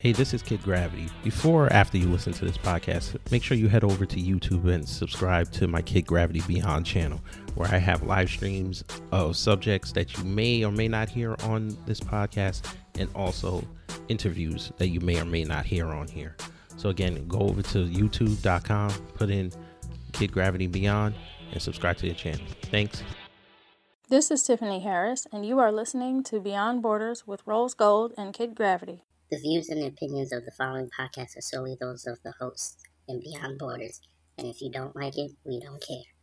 Hey, this is Kid Gravity. Before or after you listen to this podcast, make sure you head over to YouTube and subscribe to my Kid Gravity Beyond channel, where I have live streams of subjects that you may or may not hear on this podcast, and also interviews that you may or may not hear on here. So, again, go over to youtube.com, put in Kid Gravity Beyond, and subscribe to the channel. Thanks. This is Tiffany Harris, and you are listening to Beyond Borders with Rose Gold and Kid Gravity. The views and opinions of the following podcast are solely those of the hosts and Beyond Borders, and if you don't like it, we don't care.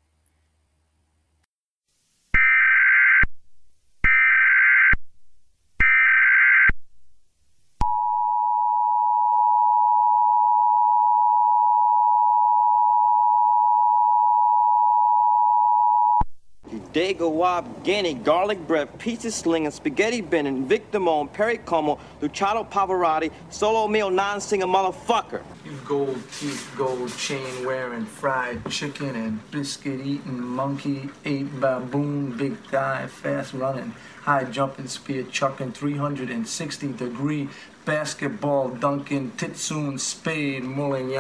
Dago Wab, Guinea, garlic bread, pizza slinging, spaghetti bending, Vic Damone, Perry Como, Luciano Pavarotti, Sole Mio non-singer motherfucker. You gold teeth, gold chain wearing, fried chicken and biscuit eating, monkey ate baboon, big thigh, fast running, high jumping, spear chucking, 360 degree basketball dunking, titsoon, spade, mulling.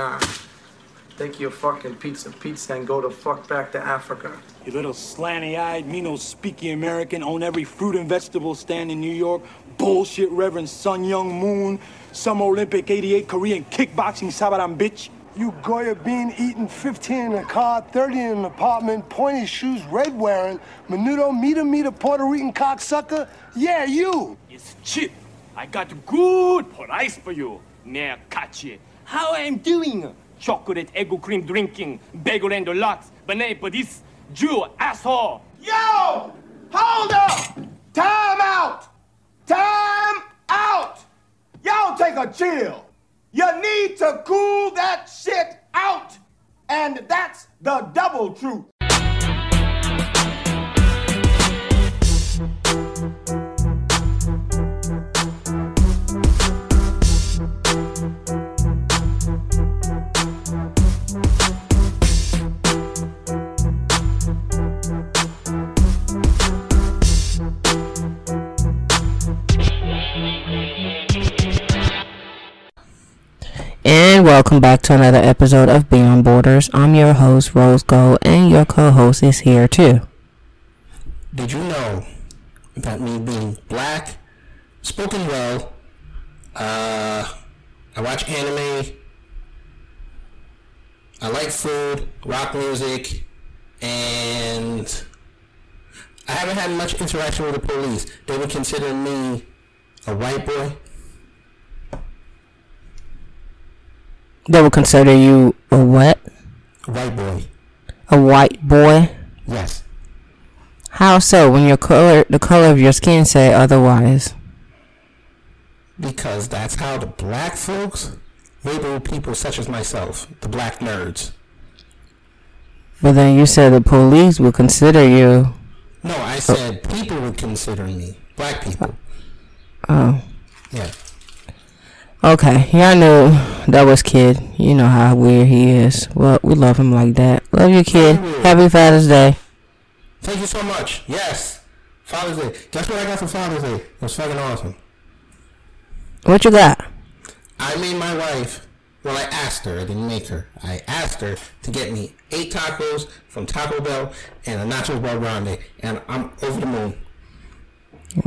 Take your fucking pizza pizza and go the fuck back to Africa. You little slanty-eyed, me no speaky American, own every fruit and vegetable stand in New York. Bullshit Reverend Sun Myung Moon, some Olympic 88 Korean kickboxing sabaram bitch. You Goya bean eating 15 in a car, 30 in an apartment, pointy shoes, red wearing, menudo, meter, meter, Puerto Rican cocksucker? Yeah, you! It's cheap. I got good price for you. Now catch. How I'm doing? Chocolate egg cream drinking, bagel and lots, B'nai B'rith Jew asshole. Yo! Hold up! Time out! Time out! Y'all take a chill. You need to cool that shit out. And that's the double truth. Welcome back to another episode of Beyond Borders. I'm your host, Rose Gold, and your co host is here too. Did you know that me being black, spoken well, uh, I watch anime, I like food, rock music, and I haven't had much interaction with the police. They would consider me a white boy. They will consider you a what? A white boy. A white boy? Yes. How so? When your color, the color of your skin say otherwise. Because that's how the black folks label people such as myself, the black nerds. But then you said the police will consider you. No, I said people would consider me black people. Oh. Yeah. Okay, y'all knew that was kid. You know how weird he is. Well, we love him like that. Love you, kid. Happy Father's Day. Thank you so much. Yes. Father's Day. Guess what I got for Father's Day? It was fucking awesome. What you got? I made my wife. Well, I asked her. I didn't make her. I asked her to get me eight tacos from Taco Bell and a Nacho BellGrande, and I'm over the moon.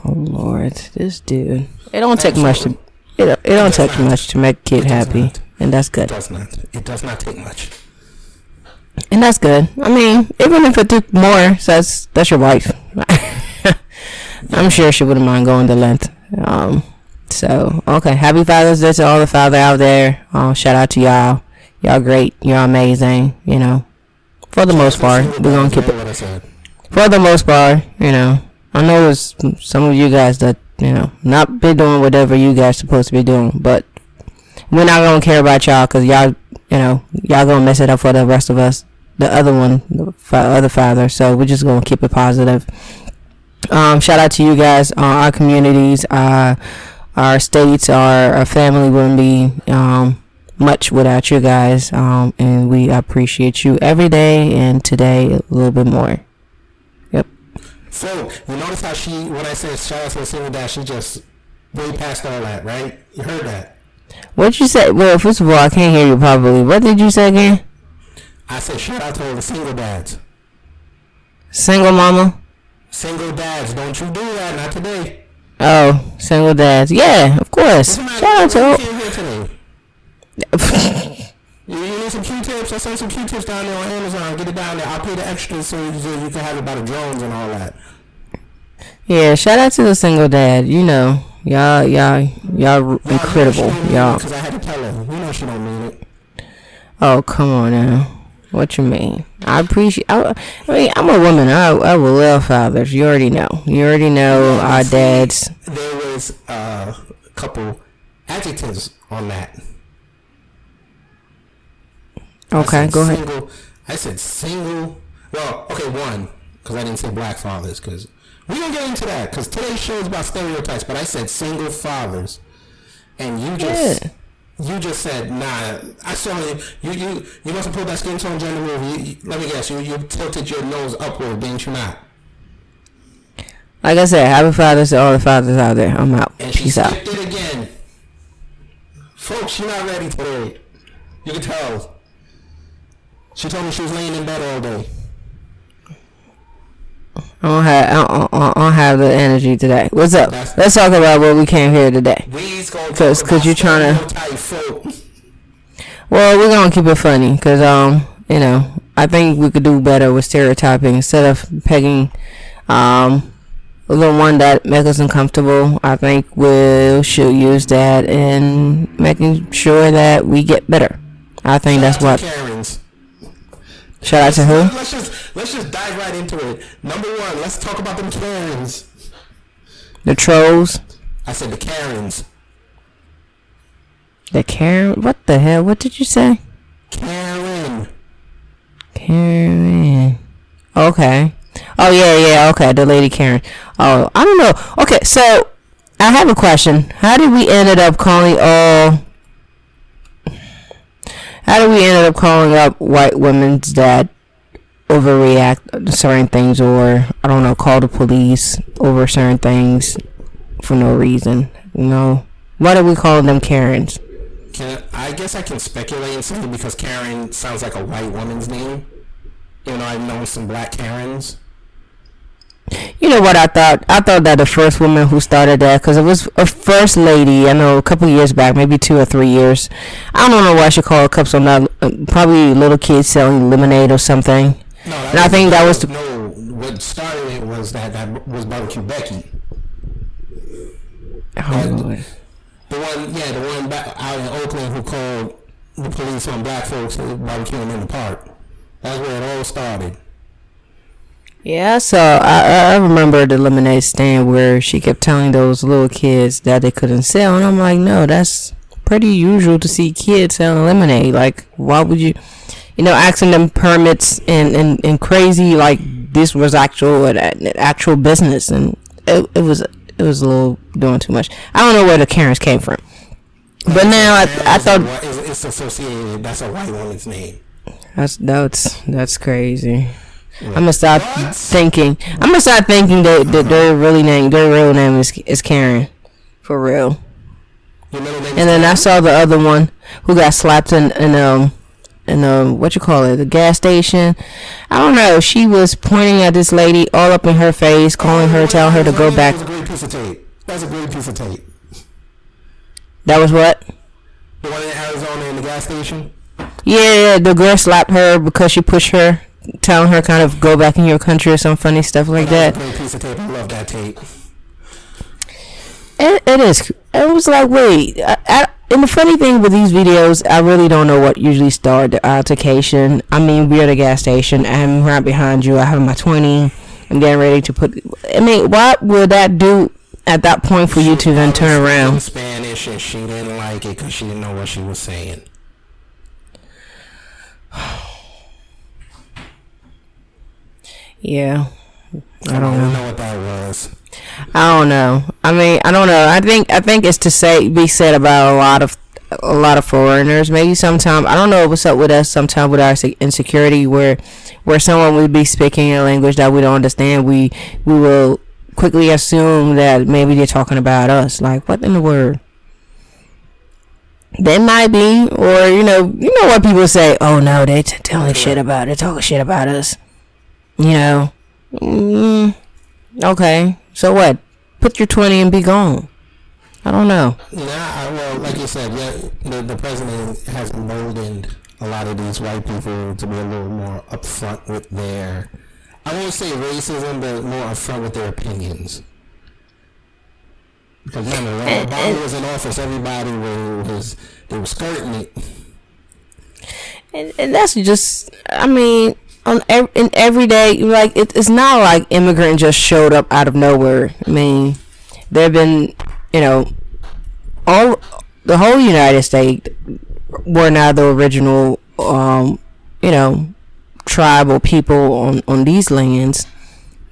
Oh Lord, this dude. It don't take much to. It, it don't take much to make a kid happy, and that's good. It does not. It does not take much. And that's good. I mean, even if it took more, so that's that's your wife. I'm sure she wouldn't mind going the length. Um, so okay, happy Father's Day to all the father out there. Um, shout out to y'all. Y'all great. Y'all amazing. You know, for the most part, we're gonna keep it. What I said. For the most part, you know, I know there's some of you guys that you know not be doing whatever you guys supposed to be doing, but we're not gonna care about y'all because y'all, you know, y'all gonna mess it up for the rest of us. The other one, the other father. So we're just gonna keep it positive. Um, shout out to you guys, uh, our communities, uh, our states, our, our family wouldn't be um, much without you guys, um, and we appreciate you every day and today a little bit more. So you notice how she, when I said shout out to single dad, she just way past all that, right? You heard that. What you say? Well, first of all, I can't hear you properly. What did you say again? I said shout out to all the single dads. Single mama. Single dads, don't you do that? Not today. Oh, single dads. Yeah, of course. Shout out to. You can't hear today. You, need some Q-tips? I sent some Q-tips down there on Amazon. Get it down there. I'll pay the extra so you, so you can have it by the drones and all that. Yeah, shout out to the single dad. You know, y'all, y'all, y'all incredible, y'all. Because I had to tell her. You know she don't mean it. Oh, come on now. What you mean? I appreciate. I, I mean, I'm a woman. I I will love fathers. You already know. You already know our dads. There was uh, a couple adjectives on that. Okay, go ahead. I said single. Well, okay, one because I didn't say black fathers because we don't get into that because today's show is about stereotypes. But I said single fathers, and you just you just said nah. I saw you. You you you must have pulled that skin tone gender move. You, you, let me guess. You you tilted your nose upward, didn't you not? Like I said, happy fathers to all the fathers out there. I'm out. And she Peace out. skipped it again. Folks, she not ready today. You can tell. She told me she was laying in bed all day. I don't have I don't, I don't have the energy today. What's up? Let's talk about what we came here today. Cause, cause about you trying to. Well, we're gonna keep it funny, cause um, you know, I think we could do better with stereotyping instead of pegging, um, a little one that makes us uncomfortable. I think we should use that in making sure that we get better. I think that's what. Karens. Shout out to who? Let's just let's just dive right into it. Number one, let's talk about them Karens. The trolls. I said the Karens. The Karen. What the hell? What did you say? Karen. Karen. Okay. Oh yeah, yeah. Okay, the lady Karen. Oh, I don't know. Okay, so I have a question. How did we ended up calling all? How do we ended up calling up white women that overreact to certain things, or I don't know, call the police over certain things for no reason? You know, why do we call them Karens? Can I guess I can speculate say because Karen sounds like a white woman's name. Even though I've known some black Karens. You know what I thought? I thought that the first woman who started that, because it was a first lady. I know a couple years back, maybe two or three years. I don't know why she called cups on that. uh, Probably little kids selling lemonade or something. No, and I think that was the. no. What started it was that that was barbecue Becky. Oh, Lord. The one, yeah, the one back out in Oakland who called the police on black folks barbecuing in the park. That's where it all started. Yeah, so I, I remember the lemonade stand where she kept telling those little kids that they couldn't sell, and I'm like, no, that's pretty usual to see kids selling lemonade. Like, why would you, you know, asking them permits and and, and crazy like this was actual an actual business, and it, it was it was a little doing too much. I don't know where the Karens came from, but now I I thought It's, it's associated. That's a white woman's name. that's that's that's crazy. I'm gonna stop thinking. I'm gonna start thinking that, that their really name, their real name is is Karen, for real. Your middle name And then I saw the other one who got slapped in in um in um what you call it the gas station. I don't know. She was pointing at this lady all up in her face, calling her, telling her to go back. That's a great piece of tape. That was a great piece of tape. That was what? The one in Arizona in the gas station. Yeah, yeah, the girl slapped her because she pushed her, telling her kind of go back in your country or some funny stuff like that. Piece of tape. I love that tape. It, it is. It was like, wait. I, I, and the funny thing with these videos, I really don't know what usually started the altercation. I mean, we're at a gas station. I'm right behind you. I have my 20. I'm getting ready to put. I mean, what would that do at that point for you to then turn around? Spanish, and she didn't like it because she didn't know what she was saying. Yeah. I I don't know. know what that was. I don't know. I mean, I don't know. I think I think it's to say be said about a lot of a lot of foreigners. Maybe sometimes I don't know what's up with us. Sometimes with our insecurity, where where someone would be speaking a language that we don't understand, we we will quickly assume that maybe they're talking about us. Like what in the world? They might be, or you know, you know what people say. Oh no, they t- telling shit about it, talking shit about us. You know, mm, okay. So what? Put your twenty and be gone. I don't know. Nah, well, like you said, yeah, the, the president has emboldened a lot of these white people to be a little more upfront with their, I won't say racism, but more upfront with their opinions. Because remember, when Obama was in office, everybody was they were skirting it. And, and that's just, I mean, on ev- in everyday, like it, it's not like immigrant just showed up out of nowhere. I mean, there have been, you know, all the whole United States were not the original, um, you know, tribal people on on these lands.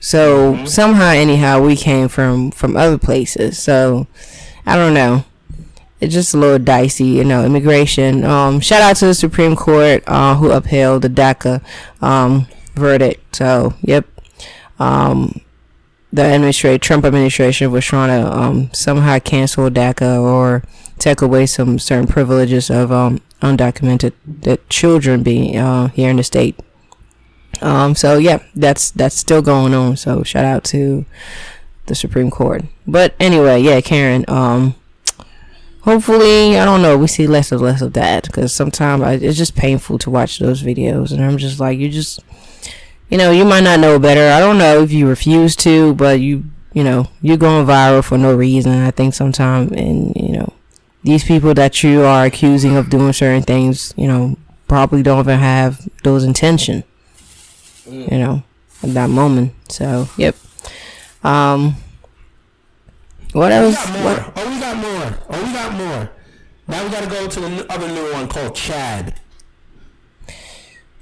So mm-hmm. somehow, anyhow, we came from from other places. So I don't know. It's just a little dicey, you know. Immigration. Um, shout out to the Supreme Court uh, who upheld the DACA um, verdict. So yep. Um, the administration, Trump administration, was trying to um, somehow cancel DACA or take away some certain privileges of um, undocumented children being uh, here in the state. Um, so yeah, that's that's still going on. So shout out to the Supreme Court. But anyway, yeah, Karen. Hopefully, I don't know. We see less and less of that because sometimes it's just painful to watch those videos, and I'm just like, you just, you know, you might not know better. I don't know if you refuse to, but you, you know, you're going viral for no reason. I think sometimes, and you know, these people that you are accusing of doing certain things, you know, probably don't even have those intention mm. you know, at that moment. So, yep. Um, what else? We got more. Oh, we got more. Oh, we got more. Now we gotta go to the other new one called Chad.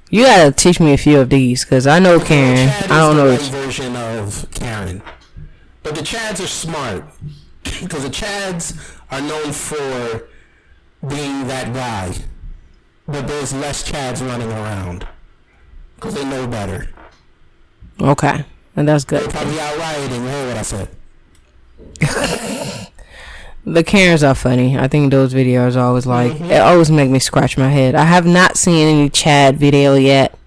You gotta teach me a few of these, cause I know Karen. Chad I don't know. Right version of Karen, but the Chads are smart, because the Chads are known for being that guy, but there's less Chads running around. Because they know better. Okay. And that's good. They probably you heard what I said. the Karens are funny. I think those videos are always like mm-hmm. it always make me scratch my head. I have not seen any Chad video yet.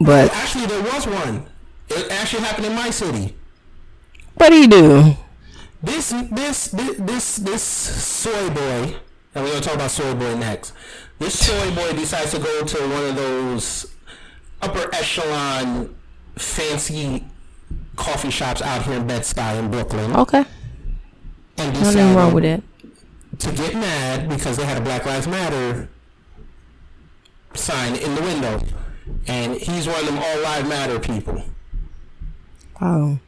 But actually there was one. It actually happened in my city. What do you do? This this this this, this soy boy and we're gonna talk about soy boy next. This soy boy decides to go to one of those upper echelon fancy coffee shops out here in Bed-Stuy in Brooklyn. Okay. And Nothing wrong with it. To get mad because they had a Black Lives Matter sign in the window. And he's one of them all lives matter people. Oh.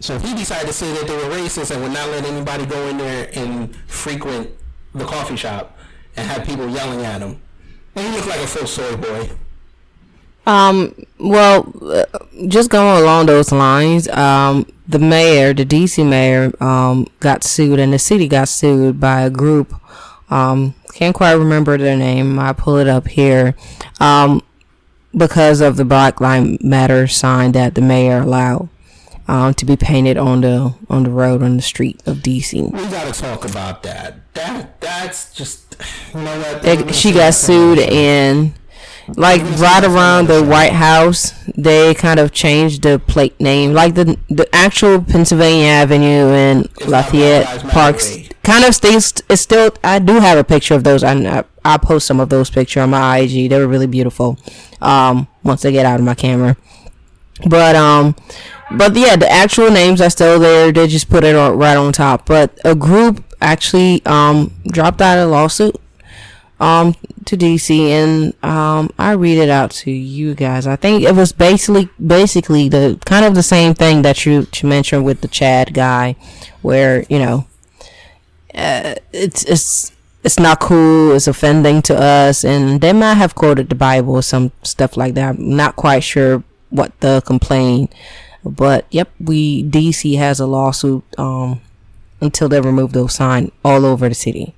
So he decided to say that they were racist and would not let anybody go in there and frequent the coffee shop and have people yelling at him. And he looked like a full soy boy. Um, well, uh, just going along those lines, um, the mayor, the DC mayor, um, got sued and the city got sued by a group. Um, can't quite remember their name. I pull it up here. Um, because of the Black Lives Matter sign that the mayor allowed um, to be painted on the on the road on the street of DC. We gotta talk about that. That that's just you know what? They, she got sued and like right around the White House, they kind of changed the plate name. Like the the actual Pennsylvania Avenue and Lafayette Parks kind of stays. It's still. I do have a picture of those. I I post some of those pictures on my IG. They were really beautiful. Um, once they get out of my camera, but um but yeah, the actual names are still there. They just put it on, right on top. But a group actually um, dropped out a lawsuit um, to DC, and um, I read it out to you guys. I think it was basically basically the kind of the same thing that you, you mentioned with the Chad guy, where you know uh, it's it's it's not cool, it's offending to us, and they might have quoted the Bible or some stuff like that. I'm not quite sure what the complaint but yep, we DC has a lawsuit um until they remove those signs all over the city.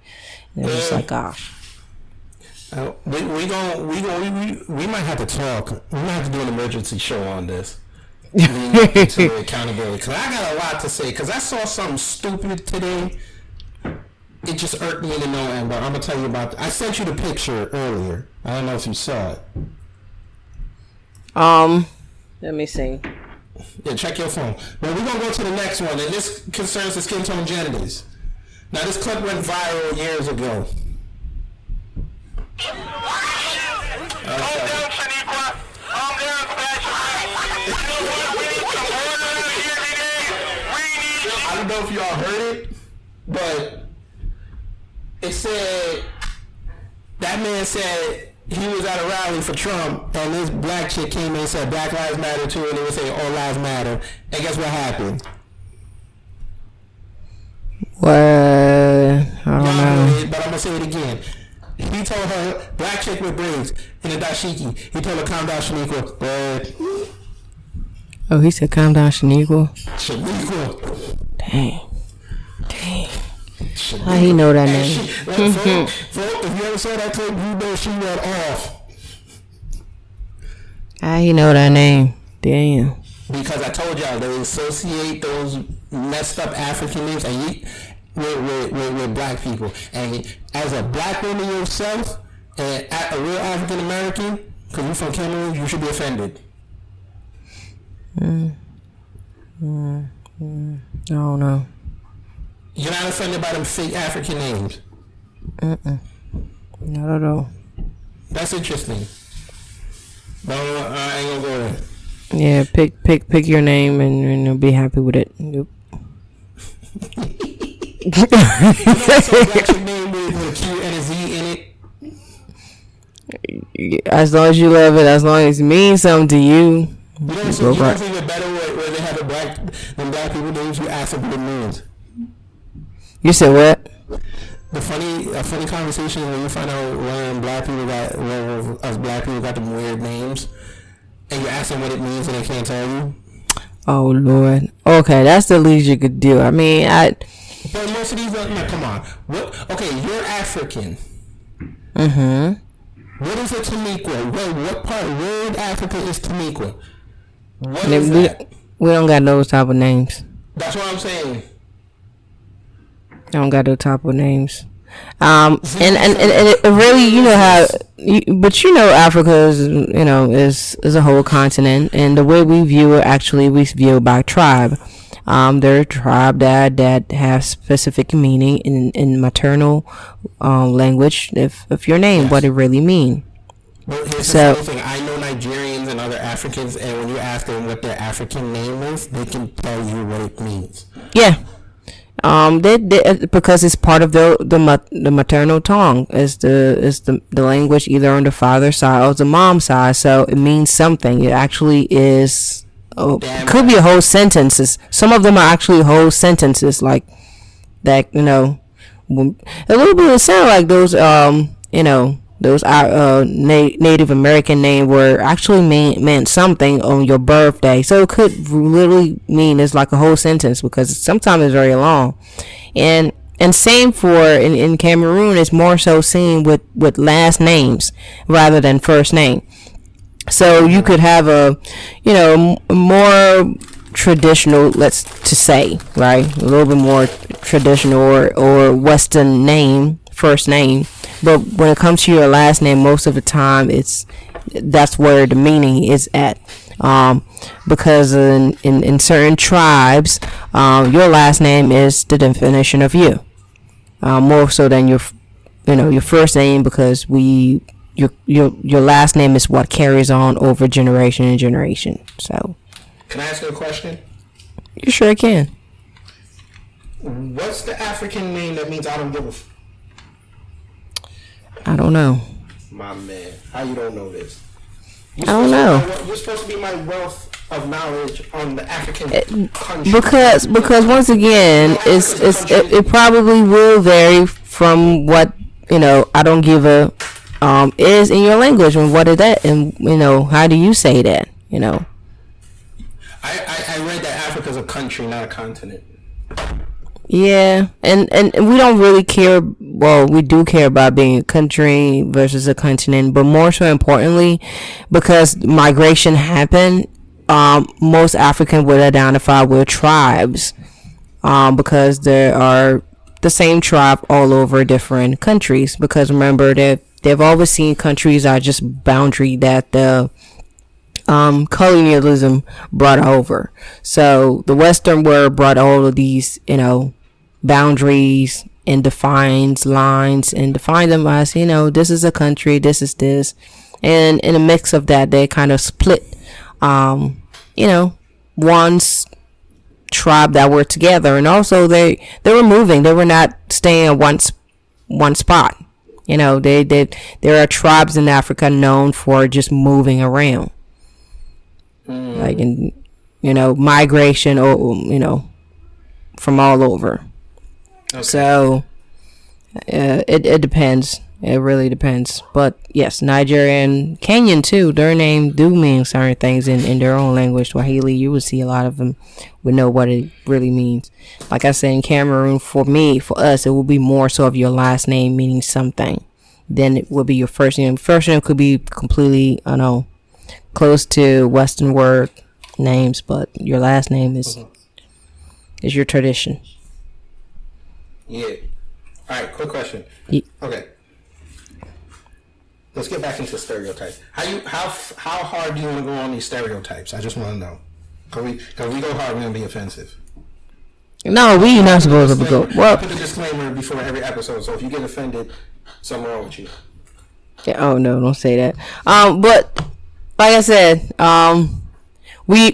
And it's just like, gosh. Uh, we we going we going we, we, we might have to talk. We might have to do an emergency show on this. to accountability because I got a lot to say because I saw something stupid today it just irked me to no end. But I'm gonna tell you about. I sent you the picture earlier. I don't know if you saw it. Um, let me see. Yeah, check your phone. But we're gonna go to the next one, and this concerns the skin tone genitals. Now, this clip went viral years ago. I don't know if y'all heard it, but it said that man said he was at a rally for Trump, and this black chick came in and said Black Lives Matter too, and they would say All Lives Matter. And guess what happened? What? I don't know. it, but I'm gonna say it again. He told her, black chick with braids in a dashiki. He told her, calm down, Shaniqua. Oh, he said, "Calm down, Shaniqua." Shaniqua. Dang. Dang. How he know that name? she, like, folk, folk, if you ever saw that clip, you know she went off. How he know that name? Damn. Because I told y'all they associate those messed up African names and you, with, with, with, with black people. And as a black woman yourself, and a, a real African American, because you're from Cameroon, you should be offended. Mm. Mm. Mm. I don't know. You're not offended by them fake African names. Mm-mm. Not at all. That's interesting. But uh, I ain't gonna go there. Yeah, pick pick pick your name and, and you'll be happy with it. Yep. As long as you love it, as long as it means something to you, You know go you right. even better where, where they have the black, them black people ask what it means. You said what? The funny, a funny conversation when you find out when um, black people got, when us black people got them weird names, and you ask them what it means and they can't tell you. Oh Lord. Okay, that's the least you could do. I mean, I. But most of these, are, no, come on. What? Okay, you're African. Mm-hmm. What is a Tamiqua? What, what part? Where in Africa is Tamiqua? What We, is we, that? we don't got those type of names. That's what I'm saying. I don't got those type of names. Um, and, and, and, and it really, you know how, you, but you know, Africa is, you know, is, is a whole continent, and the way we view it, actually, we view it by tribe. Um, there are tribe that, that have specific meaning in, in maternal, um, language, if, if your name, what it really mean. Well, here's So- thing. I know Nigerians and other Africans, and when you ask them what their African name is, they can tell you what it means. Yeah. Um, they, they uh, because it's part of the the the maternal tongue. It's the it's the the language either on the father's side or the mom's side. So it means something. It actually is. Oh, could be a whole sentences. Some of them are actually whole sentences, like that. You know, a little bit. It sound like those. Um, you know, those uh, uh na- Native American name were actually mean, meant something on your birthday. So it could literally mean it's like a whole sentence because sometimes it's very long. And and same for in, in Cameroon it's more so seen with, with last names rather than first name. So you could have a, you know, m- more traditional, let's to say, right, a little bit more traditional or, or Western name, first name. But when it comes to your last name, most of the time it's that's where the meaning is at. Um, because in, in, in certain tribes, um, your last name is the definition of you. Uh, more so than your, you know, your first name because we your your your last name is what carries on over generation and generation. So Can I ask you a question? you sure can. What's the African name that means I don't give a f- I don't know. My man, how you don't know this? I don't know. You're supposed to be my wealth of knowledge on the African It- country. Because because once again, it's it's it, it probably will vary from what you know. I don't give a um is in your language and what is that and you know how do you say that you know. I, I, I read that Africa's a country, not a continent. Yeah, and, and we don't really care. Well, we do care about being a country versus a continent, but more so importantly, because migration happened, um, most African would identify with tribes, um, because there are the same tribe all over different countries because remember that they've always seen countries are just boundary that the um, colonialism brought over. So the Western world brought all of these, you know, boundaries and defines lines and define them as, you know, this is a country, this is this. And in a mix of that, they kind of split, um, you know, one's tribe that were together. And also they, they were moving. They were not staying in one, one spot. You know, they, they, there are tribes in Africa known for just moving around. Mm. Like in, you know, migration or, you know, from all over. Okay. So, uh, it, it depends. It really depends. But yes, Nigerian, Kenyan too, their name do mean certain things in, in their own language. Swahili, you would see a lot of them would know what it really means. Like I said, in Cameroon, for me, for us, it will be more so of your last name meaning something than it would be your first name. First name could be completely, I don't know, close to Western word names, but your last name is mm-hmm. is your tradition. Yeah. All right. Quick question. Yeah. Okay. Let's get back into stereotypes. How you how how hard do you want to go on these stereotypes? I just want to know. Cause we cause we go hard, we're gonna be offensive. No, we not supposed to go. Well, put a disclaimer before every episode, so if you get offended, something wrong with you. Yeah. Oh no, don't say that. Um, but like I said, um, we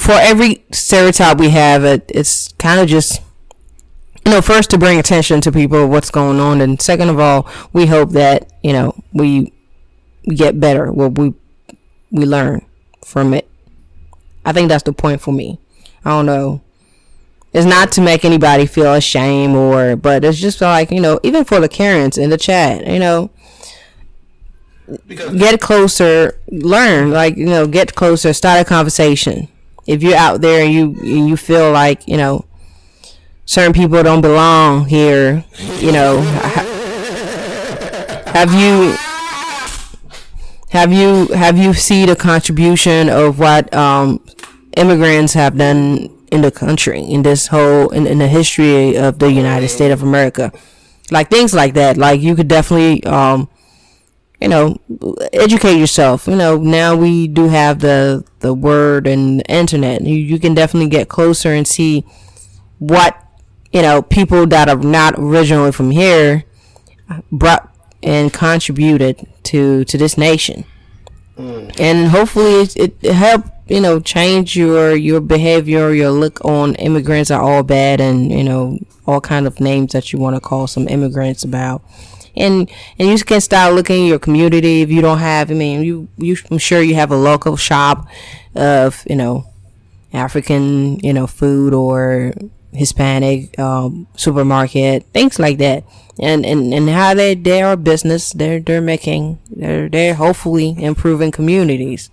for every stereotype we have, it, it's kind of just you know, first to bring attention to people what's going on, and second of all, we hope that you know we get better. Well, we we learn from it. I think that's the point for me. I don't know. It's not to make anybody feel ashamed or, but it's just like you know, even for the Karens in the chat, you know, because get closer, learn, like you know, get closer, start a conversation. If you're out there and you you feel like you know certain people don't belong here. You know, have you have you have you seen the contribution of what um, immigrants have done in the country in this whole in, in the history of the United States of America? Like things like that. Like you could definitely um, you know, educate yourself. You know, now we do have the the word and the internet. You you can definitely get closer and see what you know, people that are not originally from here brought and contributed to to this nation. Mm. And hopefully it, it, it help you know change your your behavior, your look on immigrants are all bad, and you know all kind of names that you want to call some immigrants about. And and you can start looking at your community if you don't have. I mean, you you I'm sure you have a local shop of you know African you know food or Hispanic um, supermarket, things like that, and and and how they they are business. They're they're making they're they're hopefully improving communities.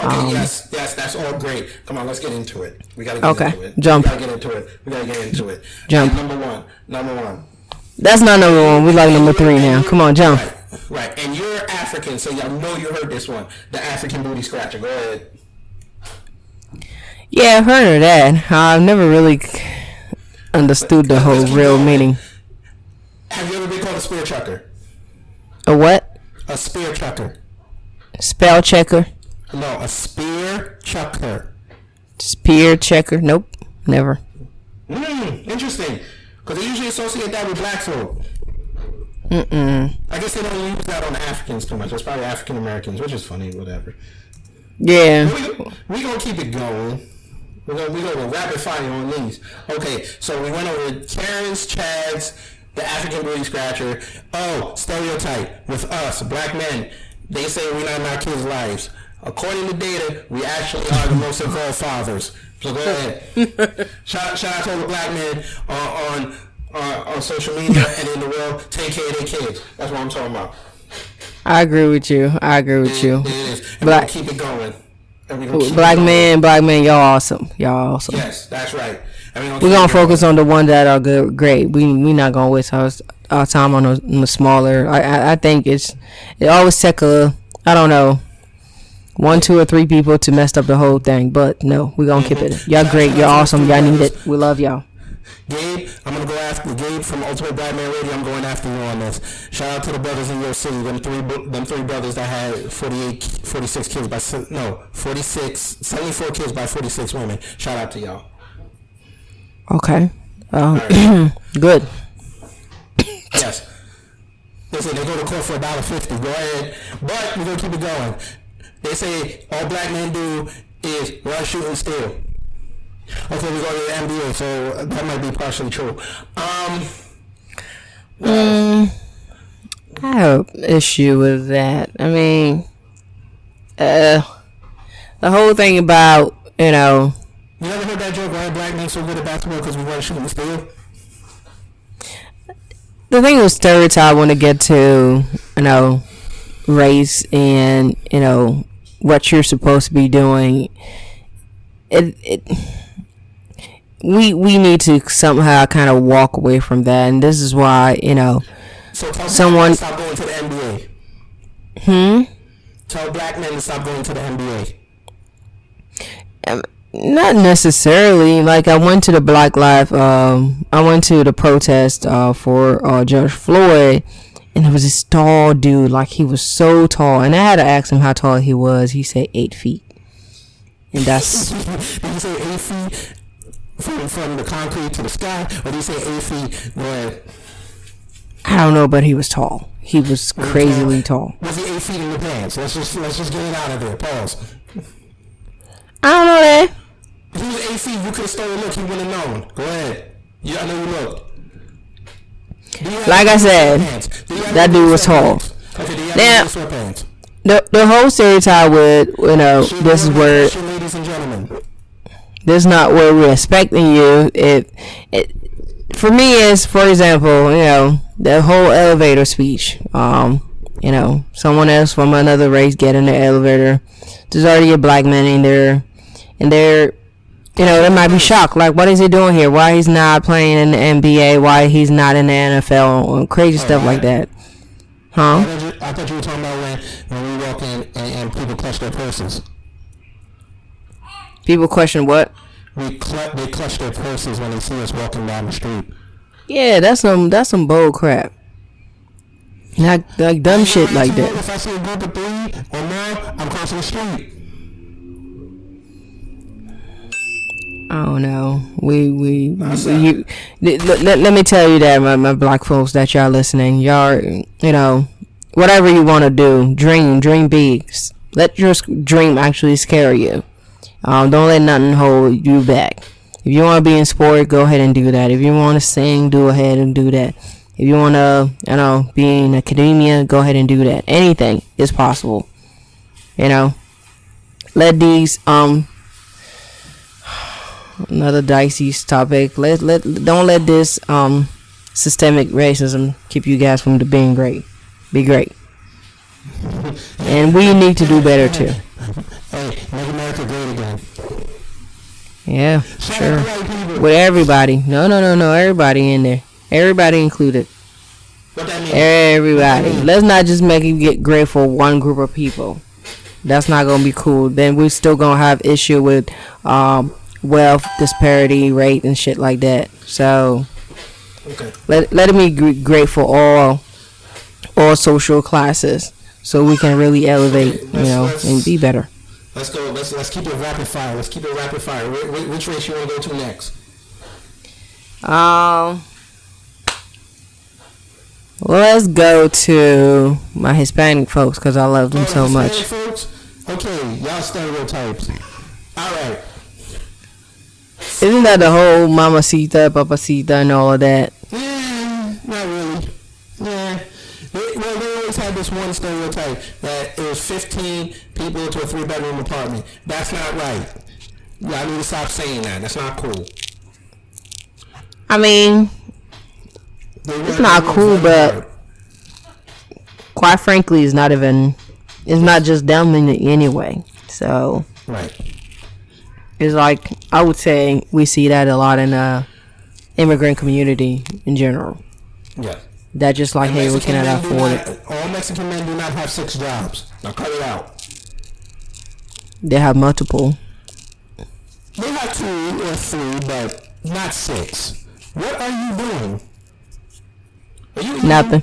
Okay, um, yes, yes, that's all great. Come on, let's get into it. We gotta get okay. into it. Jump. We gotta get into it. We gotta get into it. Jump. And number one. Number one. That's not number one. We like number three now. Come on, jump. Right, right. And you're African, so y'all know you heard this one. The African booty scratcher. Go ahead. Yeah, I've heard of that. I've never really understood the whole real meaning. Have you ever been called a spear checker? A what? A spear checker. Spell checker? No, a spear checker. Spear checker? Nope, never. Hmm, interesting. Because they usually associate that with black folk. Mm-mm. I guess they don't use that on Africans too much. It's probably African Americans, which is funny, whatever. Yeah. We, we gonna keep it going. We're gonna we gonna rapid fire on these. Okay, so we went over Karen's, Chad's, the African booty scratcher. Oh, stereotype with us, black men. They say we're not in our kids' lives. According to data, we actually are the most involved fathers. So go ahead. shout, shout out to all the black men uh, on uh, on social media and in the world take care of their kids. That's what I'm talking about. I agree with you. I agree with it, you. It is. Black, keep it going. Black man, black man, y'all awesome. Y'all awesome. Yes, that's right. We're gonna focus on the ones that are good, great. We we not gonna waste our, our time on the, on the smaller. I, I, I think it's it always take a I don't know one, two, or three people to mess up the whole thing. But no, we gonna keep it. Y'all great. Y'all awesome. Y'all need it. We love y'all. Gabe, I'm gonna go after Gabe from Ultimate Black Man Radio. I'm going after you on this. Shout out to the brothers in your city. Them three, them three brothers that had 48, 46 kids by no 46, 74 kids by 46 women. Shout out to y'all. Okay. Uh, good. Yes. Listen, they go to court for a dollar fifty. Go ahead, but we're gonna keep it going. They say all black men do is run, shoot, and steal. Okay, we go to the NBA, so that might be partially true. Um, mm, I have issue with that. I mean, uh, the whole thing about you know. You ever heard that joke? Why black men so good at basketball because we run, shoot, and steal? The thing with stereotype when to get to you know race and you know what you're supposed to be doing. It it we we need to somehow kind of walk away from that, and this is why you know so someone stop going to the NBA. Hmm. Tell black men to stop going to the NBA. Um, not necessarily. Like I went to the Black Life. Um, I went to the protest uh, for uh, George Floyd, and there was this tall dude. Like he was so tall, and I had to ask him how tall he was. He said eight feet, and that's. Did you say eight feet? From from the concrete to the sky, or do you say eight feet? Where I don't know, but he was tall. He was crazily tall. Was he eight feet in the pants? Let's just let's just get it out of there. Pause. I don't know that. If he was eight feet, you could have stole a look. He wouldn't have known. Go ahead. Yeah, I know you looked. Like I said, that dude was tall. Okay, now, the the whole stereotype with you know this is where ladies and gentlemen this not where we're expecting you. It, it for me is, for example, you know, the whole elevator speech. Um, you know, someone else from another race get in the elevator. There's already a black man in there, and they're, you know, they might be shocked. Like, what is he doing here? Why he's not playing in the NBA? Why he's not in the NFL? Crazy stuff like that. Huh? I thought you were talking about when, when we walk in and, and people clutch their purses. People question what? We cl- they clutch their purses when they see us walking down the street. Yeah, that's some that's some bold crap. Like like dumb shit like that. If I see a group of three or more, I'm crossing the street. I don't know. We we, we you, let, let, let me tell you that my, my black folks that y'all listening, y'all you know whatever you want to do, dream dream big. Let your dream actually scare you. Um, don't let nothing hold you back. If you want to be in sport, go ahead and do that. If you want to sing, go ahead and do that. If you want to, you know, be in academia, go ahead and do that. Anything is possible. You know, let these um another dicey topic. Let let don't let this um systemic racism keep you guys from being great. Be great. and we need to do better too. Hey, make America great again. Yeah, sure. With everybody. No, no, no, no. Everybody in there. Everybody included. Everybody. Let's not just make it get great for one group of people. That's not gonna be cool. Then we're still gonna have issue with um, wealth disparity, rate, and shit like that. So okay. let let it be great for all all social classes, so we can really elevate, you know, and be better. Let's go. Let's let's keep it rapid fire. Let's keep it rapid fire. Which, which race you want to go to next? Um. Let's go to my Hispanic folks because I love them oh, so Hispanic much. Folks? Okay, y'all stereotypes. All right. Isn't that the whole mamacita, papacita, and all of that? Yeah, not really. Yeah. They, well, they always had this one stereotype that it was 15 people to a three bedroom apartment. That's not right. Y'all need to stop saying that. That's not cool. I mean, it's not cool, but quite frankly, it's not even. It's not just them in it anyway. So right. It's like I would say we see that a lot in the immigrant community in general. Yeah. That just like, hey, we cannot afford it. All Mexican men do not have six jobs. Now cut it out. They have multiple. They have two or three, but not six. What are you doing? Are you eating? Nothing.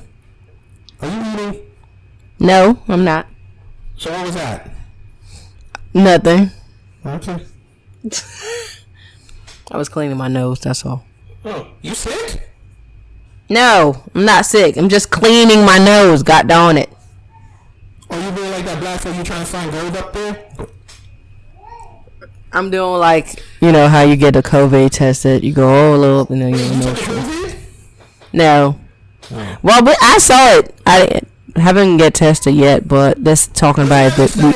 Are you eating? No, I'm not. So what was that? Nothing. Okay. I was cleaning my nose. That's all. Oh, you sick? No, I'm not sick. I'm just cleaning my nose. God darn it. Oh, you doing like that black folk you trying to find gold up there? I'm doing like you know how you get the COVID tested. You go all up and then you know. it's true. No. Oh. Well, but I saw it. I haven't get tested yet, but that's talking about it. But we,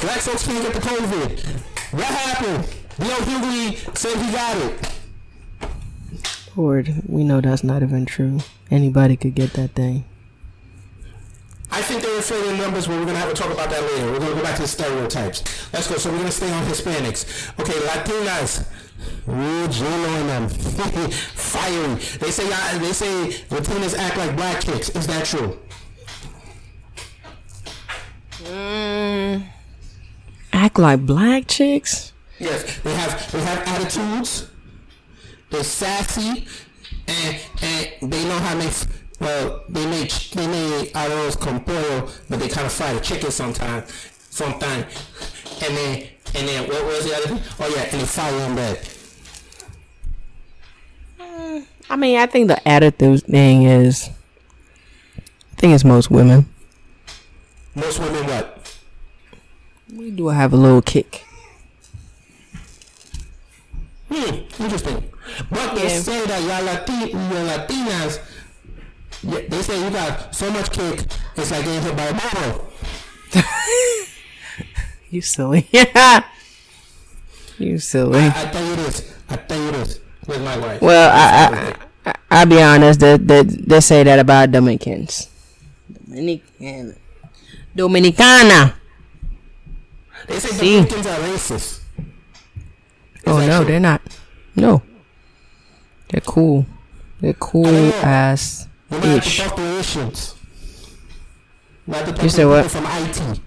Black folks can't get the COVID. What happened? Leo Hughley said he got it. We know that's not even true. Anybody could get that thing. I think they're inflating numbers, but we're gonna have to talk about that later. We're gonna go back to the stereotypes. Let's go. So we're gonna stay on Hispanics. Okay, Latinas. Ooh, J-Lo and them. Fiery. They say y'all- they say Latinas act like black chicks. Is that true? Mm, act like black chicks. Yes. They have they have attitudes. They're sassy, and and they know how to make. Well, they make they make arroz con pollo, but they kind of fry the chicken sometimes, sometimes. And then and then what was the other thing? Oh yeah, and they fire on that. I mean, I think the attitude thing is. I think it's most women. Most women what? We do have a little kick. Hmm, interesting. But they Yeah. say that y'all Latin, you Latinas, they say you got so much kick, it's like getting hit by a bottle. You silly. you silly. I, I tell you this. I tell you this. With my wife. Well, I, I, I I'll be honest. They, they they say that about Dominicans. Dominican, Dominicana. They say See. Dominicans are racist. Oh no, they're not. No, they're cool. They're cool ass Asians. Not to talk You say what? from IT.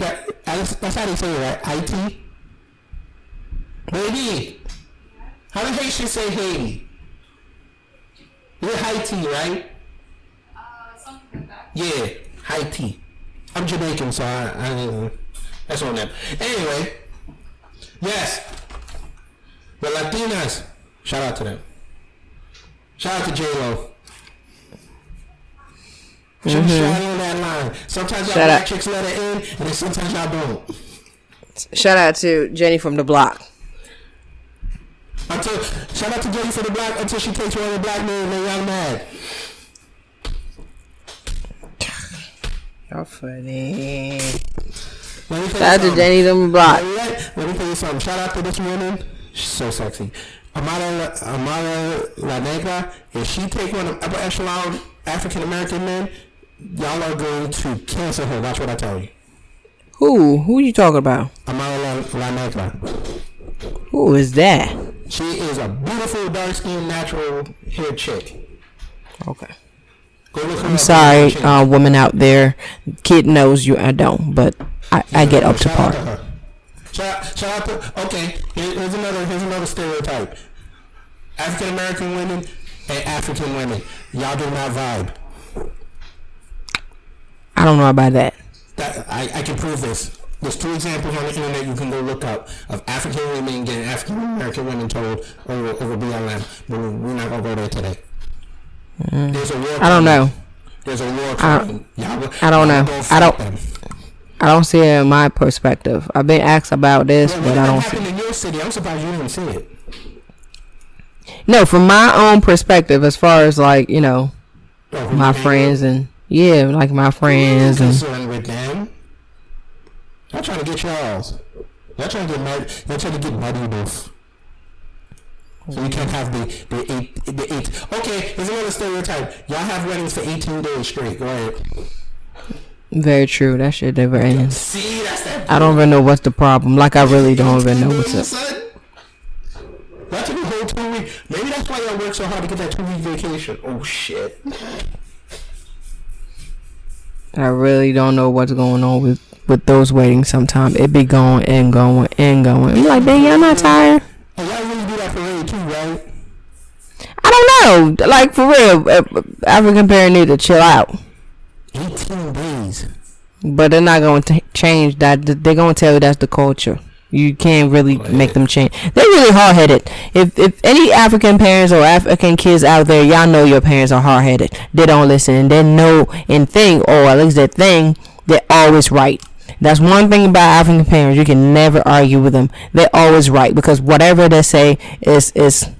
That, that's, how they say it, right? IT? Baby. How the Haitians say Haiti? You're Haiti, right? Yeah, Haiti. I'm Jamaican, so I, I that's on them. Anyway, yes, the Latinas. Shout out to them. Shout out to J Lo. Shout Mhm. shout on that line. Sometimes y'all Shout black out. chicks let it in, and then sometimes y'all don't. Shout out to Jenny from the block. Until shout out to Jenny for the black until she takes one of the black men and then y'all mad. Y'all funny. Let me tell you Shout out to. Jenny from the block. Let, let me tell you something. Shout out to this woman. She's so sexy. Amara, Amara La Negra. If she take one of upper echelon African American men, y'all are going to cancel her. Watch what I tell you. Who? Who you talking about? Amara La, La Negra. Who is that? She is a beautiful, dark skinned, natural hair chick. Okay. Go look her I'm sorry, uh, women out there. Kid knows you. I don't, but I, I get up to par. Shout, shout out to okay. Here's another here's another stereotype. African American women and African women, y'all do not vibe. I don't know about that. That I, I can prove this. There's two examples on the internet you can go look up of African women getting African American women told over over BLM, but we- we're not gonna go there today. Mm. There's a war. I don't know. There's a war I-. Y'all I don't know. I don't. them. I don't see it in my perspective. I've been asked about this, Well, but I don't see. in your city, I'm surprised you didn't see it. No, from my own perspective, as far as like you know, Oh, my friends and yeah, like my friends I'm and concerned with them. Y'all trying to get y'all's. Y'all trying to get. Y'all trying to get muddy enough. So you can't have the the eight the eight. Okay, here's another stereotype. Y'all have weddings for 18 days straight. Go ahead. Very true. That shit never ends. See, that's that. I don't even know what's the problem. Like I really don't even know what's up. That's a whole two week. Maybe that's why y'all work so hard to get that two week vacation. Oh shit. I really don't know what's going on with with those weddings. Sometimes it be going and going and going. I'm like, dang, y'all not tired? And y'all really do that parade too, right? No, like for real, uh, African parents need to chill out. 18 days. But they're not going to change that. They're going to tell you that's the culture. You can't really oh, make them change. They're really hard headed. If if any African parents or African kids out there, y'all know your parents are hard headed. They don't listen and they know and think, or at least they think they're always right. That's one thing about African parents. You can never argue with them. They're always right because whatever they say is is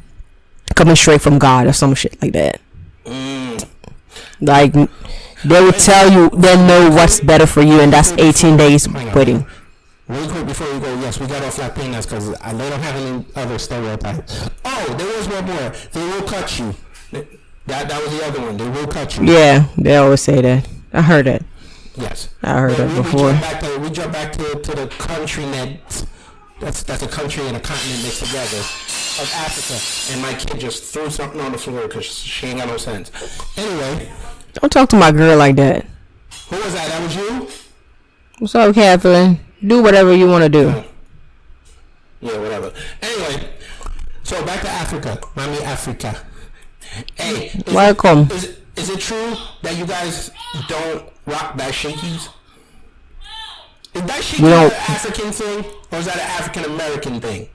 coming straight from God or some shit like that. Mm. Like they will tell you they know what's better for you, and that's 18 days waiting. Really quick before we go, yes, we got off Latinas because they don't have any other stereotypes. Oh, there was one more. They will cut you. That that was the other one. They will cut you. Yeah, they always say that. I heard it. Yes. I heard that before. We jump back to, we jump back to, to the country that that's that's a country and a continent mixed together of Africa. And my kid just threw something on the floor because she ain't got no sense. Anyway, Don't talk to my girl like that. who was that? That was you? What's up, Catherine? Do whatever you want to do. Yeah, whatever. Anyway, so back to Africa. Mommy Africa. Hey, is Welcome. It, is, is it true that you guys don't rock dashikis? Is that don't- an African thing or is that an African American thing?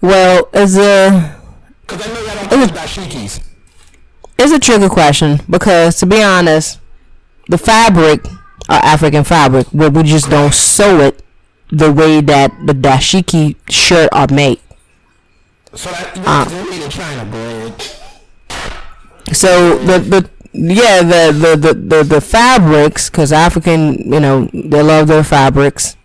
Well, it's a Because I know y'all don't do dashikis. It's a tricky question because to be honest, the fabric are African fabric, but we just don't sew it the way that the dashiki shirt are made. So that they're uh, made in China, boy. So the the yeah the the the the, the fabrics because African you know they love their fabrics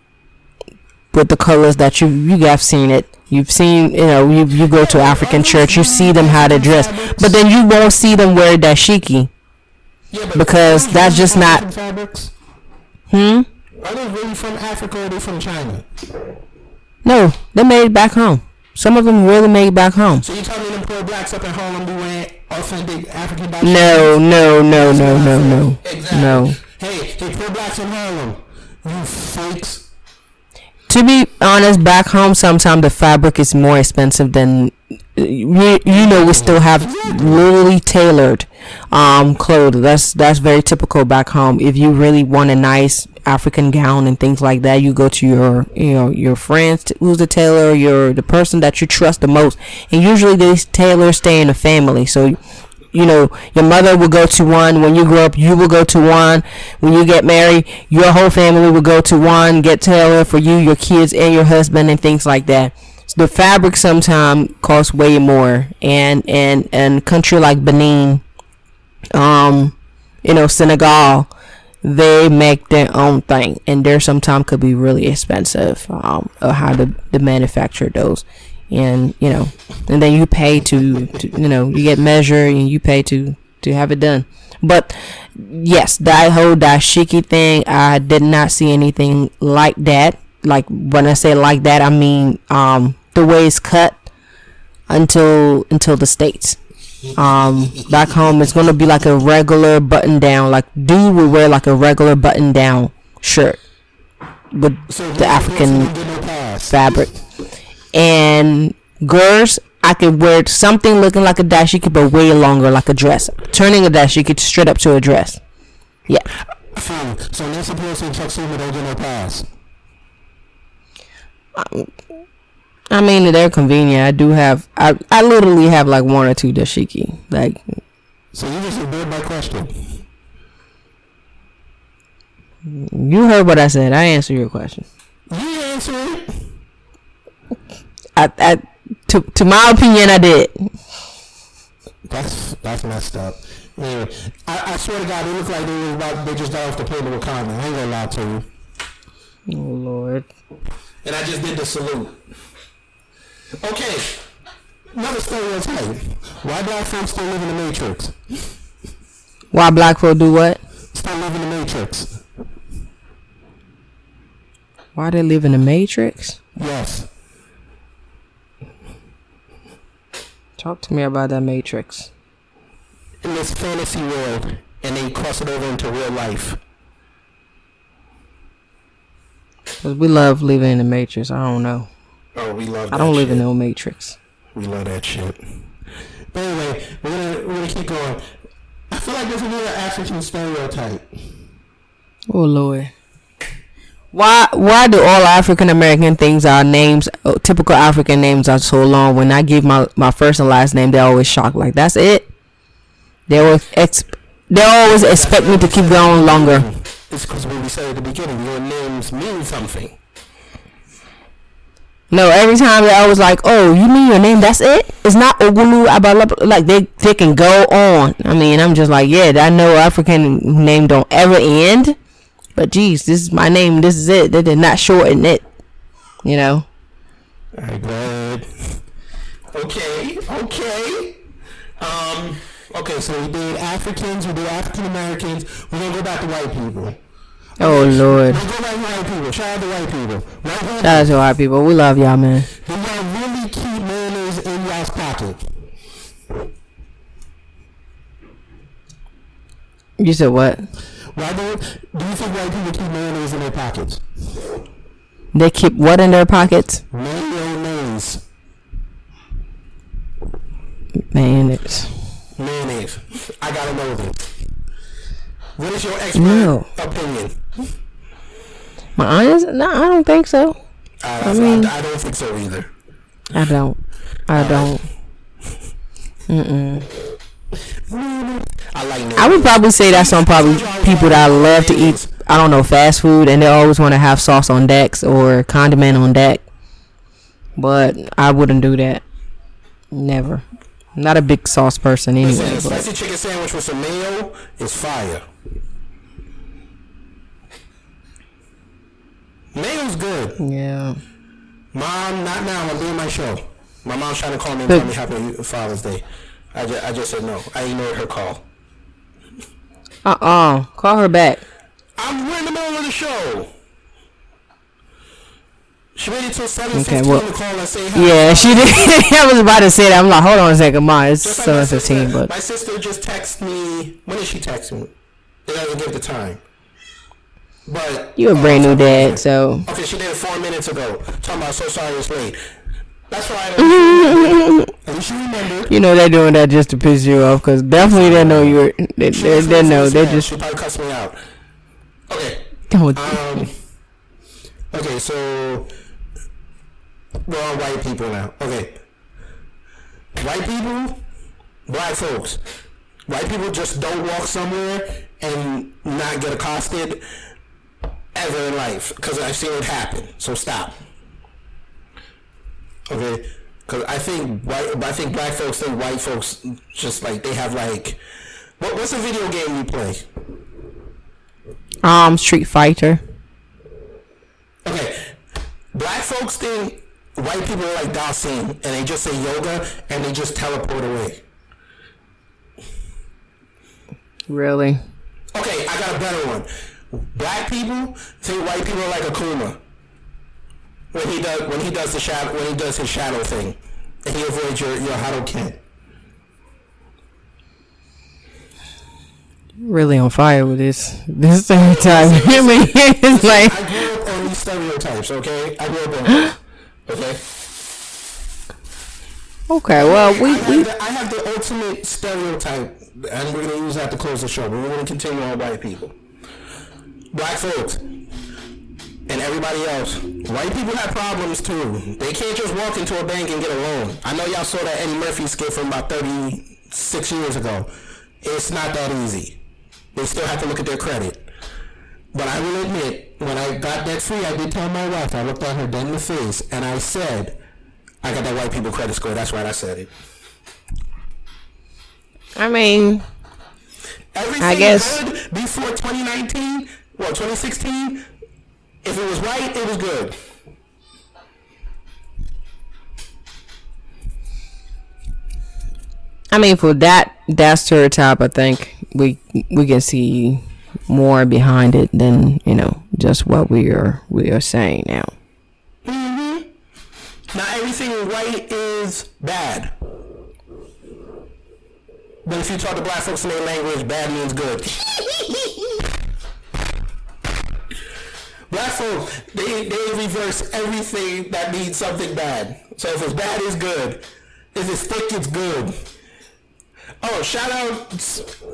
with the colors that you you have seen it you've seen you know you you go to African church you see them how they dress but then you won't see them wear dashiki because that's just not fabrics. hmm Are they really from Africa or are they from China? no they made it back home some of them really made it back home So you tell me them poor blacks up in Harlem be wearing authentic African dashikis? no no no no no no no Hey, hey, poor blacks in Harlem. You fakes. To be honest, back home sometimes the fabric is more expensive than you, you know we still have really tailored um clothes. That's that's very typical back home. If you really want a nice African gown and things like that, you go to your you know your friends t- who's the tailor, your the person that you trust the most. And usually these tailors stay in the family. So you know, your mother will go to one. When you grow up, you will go to one. When you get married, your whole family will go to one, get tailored for you, your kids, and your husband, and things like that. So the fabric sometimes costs way more. And and and country like Benin, um, you know, Senegal, they make their own thing, and there sometimes could be really expensive. Um, of how to, to manufacture those and you know and then you pay to, to you know you get measured and you pay to to have it done. But yes that whole dashiki thing i did not see anything like that. Like when i say like that i mean um the way it's cut until until the states. Um back home it's gonna be like a regular button down. Like dude would wear like a regular button down shirt with the african fabric and girls I could wear something looking like a dashiki but way longer like a dress turning a dashiki straight up to a dress yeah Fine. So Nancy Pelosi and Chuck Schumer don't get no pass. I mean they're convenient I do have I, I literally have like one or two dashiki like So you just ignored my question. you heard what I said I answered your question You answer it. I, I to, to my opinion I did That's that's messed up. Anyway, I, I swear to God, they look like they was about they just got off the plane to Wakanda. I ain't gonna lie to you. oh lord And I just did the salute. Okay. Another stereotype. Why black folks still live in the Matrix? why black folk do what Still live in the Matrix. why they live in the matrix Yes. Talk to me about that matrix In this fantasy world, and they cross it over into real life. Cause we love living in the matrix I don't know Oh, we love. I don't that live in no matrix We love that shit. But anyway, we're gonna we're gonna keep going. I feel like there's another African stereotype. Oh Lord. Why why do all African American things our names uh, typical African names are so long? When I give my my first and last name, they're always shocked. Like that's it. They always ex- they always expect me to keep going longer. It's because what we said at the beginning. Your names mean something. No, every time they always like, "Oh, you mean your name? That's it? It's not Ogulu Abalab." Like they they can go on. I mean, I'm just like, yeah, I know African name don't ever end, but geez, this is my name. This is it. They did not shorten it. You know. Good. Okay, okay. Um, okay, so we did Africans, we did African Americans. We're gonna go back to white people. Oh Lord. We'll go back to white people. Shout out to white people. White people. Shout out to white people. We love y'all, man. Do y'all really keep mayonnaise in y'all's pocket? You said what? Why do do you think white people keep mayonnaise in their pockets? They keep what in their pockets? Mayonnaise. Mayonnaise. Mayonnaise. I gotta know this. What is your expert No. opinion? My honest? No, I don't think so. Uh, I, I mean- I, I don't think so either. I don't. I don't. Mm-mm. I like I would probably say that's on probably people that I love to eat. I don't know fast food, and they always want to have sauce on decks or condiment on deck. But I wouldn't do that. Never. Not a big sauce person anyway. Listen, a spicy chicken sandwich with some mayo is fire. Mayo's good. yeah. Mom, not now. I'm doing my show. My mom's trying to call me and tell me Happy Father's Day. I just, I just said no. I ignored her call. Uh uh Call her back. I'm we're in the middle of the show. She waited till seven Okay, fifteen well- to call and say hi. Yeah, she did. I was about to say that. I'm like, hold on a second, Ma. It's Just like my seven fifteen, sister- but my sister just texted me. When did she text me? It doesn't give the time. But you're a brand new dad, so okay, she did it four minutes ago. Talking about so sorry it's late. That's right. You remember. you know they're doing that just to piss you off. Cause definitely they know you're. They, they, they know. They just. She probably cussed me out. Okay. Oh, Um. Okay, so we're all white people now. Okay. White people, black folks. White people just don't walk somewhere and not get accosted ever in life because I've seen it happen. So stop. Okay, because I think white, I think black folks think white folks just like they have like, what, what's a video game you play? Um, Street Fighter. Okay, black folks think white people are like Dhalsim and they just say yoga and they just teleport away. Really? Okay, I got a better one. Black people think white people are like Akuma when he does when he does the shadow when he does his shadow thing and he avoids your your Hadoken. Really on fire with this. This. I mean, it's like. I grew up on these stereotypes. Okay, I grew up on. Okay. Okay, well, we, I, have we the, I have the ultimate stereotype, and we're gonna use that to close the show. But we're gonna continue on white people, black folks, and everybody else. White people have problems too. They can't just walk into a bank and get a loan. I know y'all saw that Eddie Murphy skit from about thirty six years ago. It's not that easy. They still have to look at their credit. But I will admit, when I got debt free, I did tell my wife. I looked at her dead in the face, and I said, "I got that white people credit score." That's right, I said it. I mean, Everything I guess- good before 2019, well, 2016, if it was white, it was good. I mean, for that that stereotype, I think we we can see more behind it than you know just what we are we are saying now. Mm-hmm. Not everything white is bad. But if you talk to black folks in their language, bad means good. black folks, they, they reverse everything that means something bad. So if it's bad, it's good. If it's thick, it's good. Oh, shout out,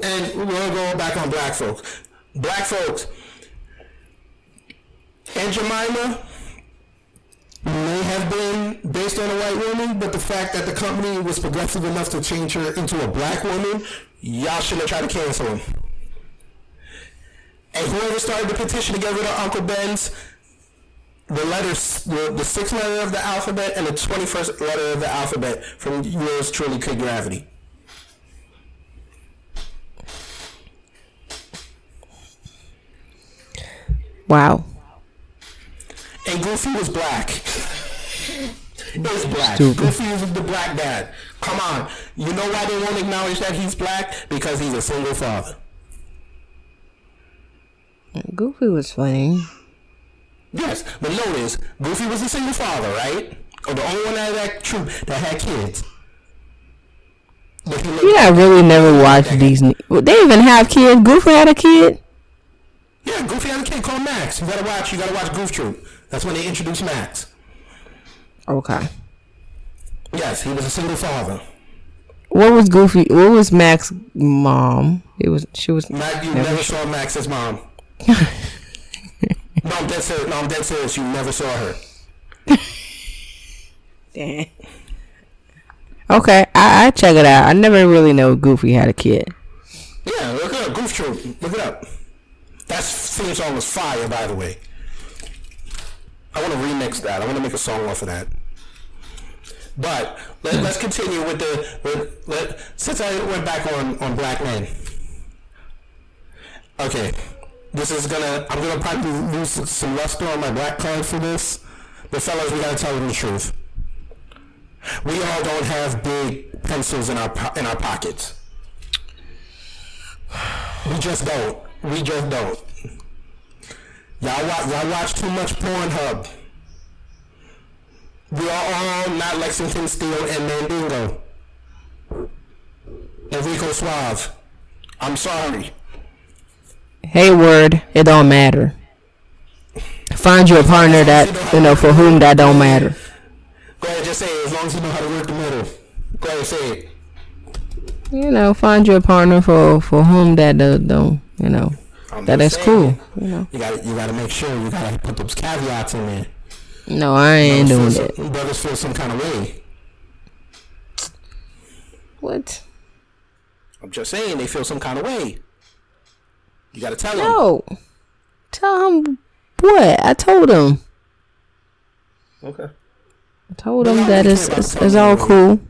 and we'll go back on black folks. Black folks. Aunt Jemima may have been based on a white woman, but the fact that the company was progressive enough to change her into a black woman, y'all shouldn't have tried to cancel him. And whoever started the petition to get rid of Uncle Ben's, the letters, the, the sixth letter of the alphabet and the 21st letter of the alphabet from yours truly, Kid Gravity. Wow. And Goofy was black. He was black. Stupid. Goofy was the black dad. Come on. You know why they won't acknowledge that he's black? Because he's a single father. Goofy was funny. Yes, but notice, Goofy was a single father, right? Or the only one out of that troop that had kids. Yeah, I really never watched Well, They even have kids. Goofy had a kid. Yeah, Goofy had a kid called Max. You gotta watch. You gotta watch Goof Troop. That's when they introduced Max. Okay. Yes, he was a single father. What was Goofy? What was Max's mom? It was. She was. Max, you never never saw Max's mom. no, I'm dead serious. No, I'm dead serious. You never saw her. Damn. Okay, I I check it out. I never really know Goofy had a kid. Yeah, look it up. Goof Troop. Look it up. That theme song was fire, by the way. I want to remix that. I want to make a song off of that. But let, let's continue with the with, let, since I went back on on black men. Okay, this is gonna I'm gonna probably lose some luster on my black card for this. But fellas, we gotta tell them the truth. We all don't have big pencils in our in our pockets. We just don't. We just don't. Y'all watch, y'all watch too much Pornhub. We are all not Lexington Steele and Mandingo. Enrico Suave. I'm sorry. Hayward, it don't matter. Find you a partner that you know for whom that don't matter. Go ahead, just say it as long as you know how to work the middle. Go ahead, say it. You know, find you a partner for for whom that do- don't you know I'm that just saying. cool. You know. You gotta you gotta make sure you gotta put those caveats in there. No, I ain't doing brothers that. Brothers feel some kind of way. What? I'm just saying they feel some kind of way. You gotta tell him. No. Tell him what? I told him. Okay. I told him that it's, it's, it's all anyway. cool.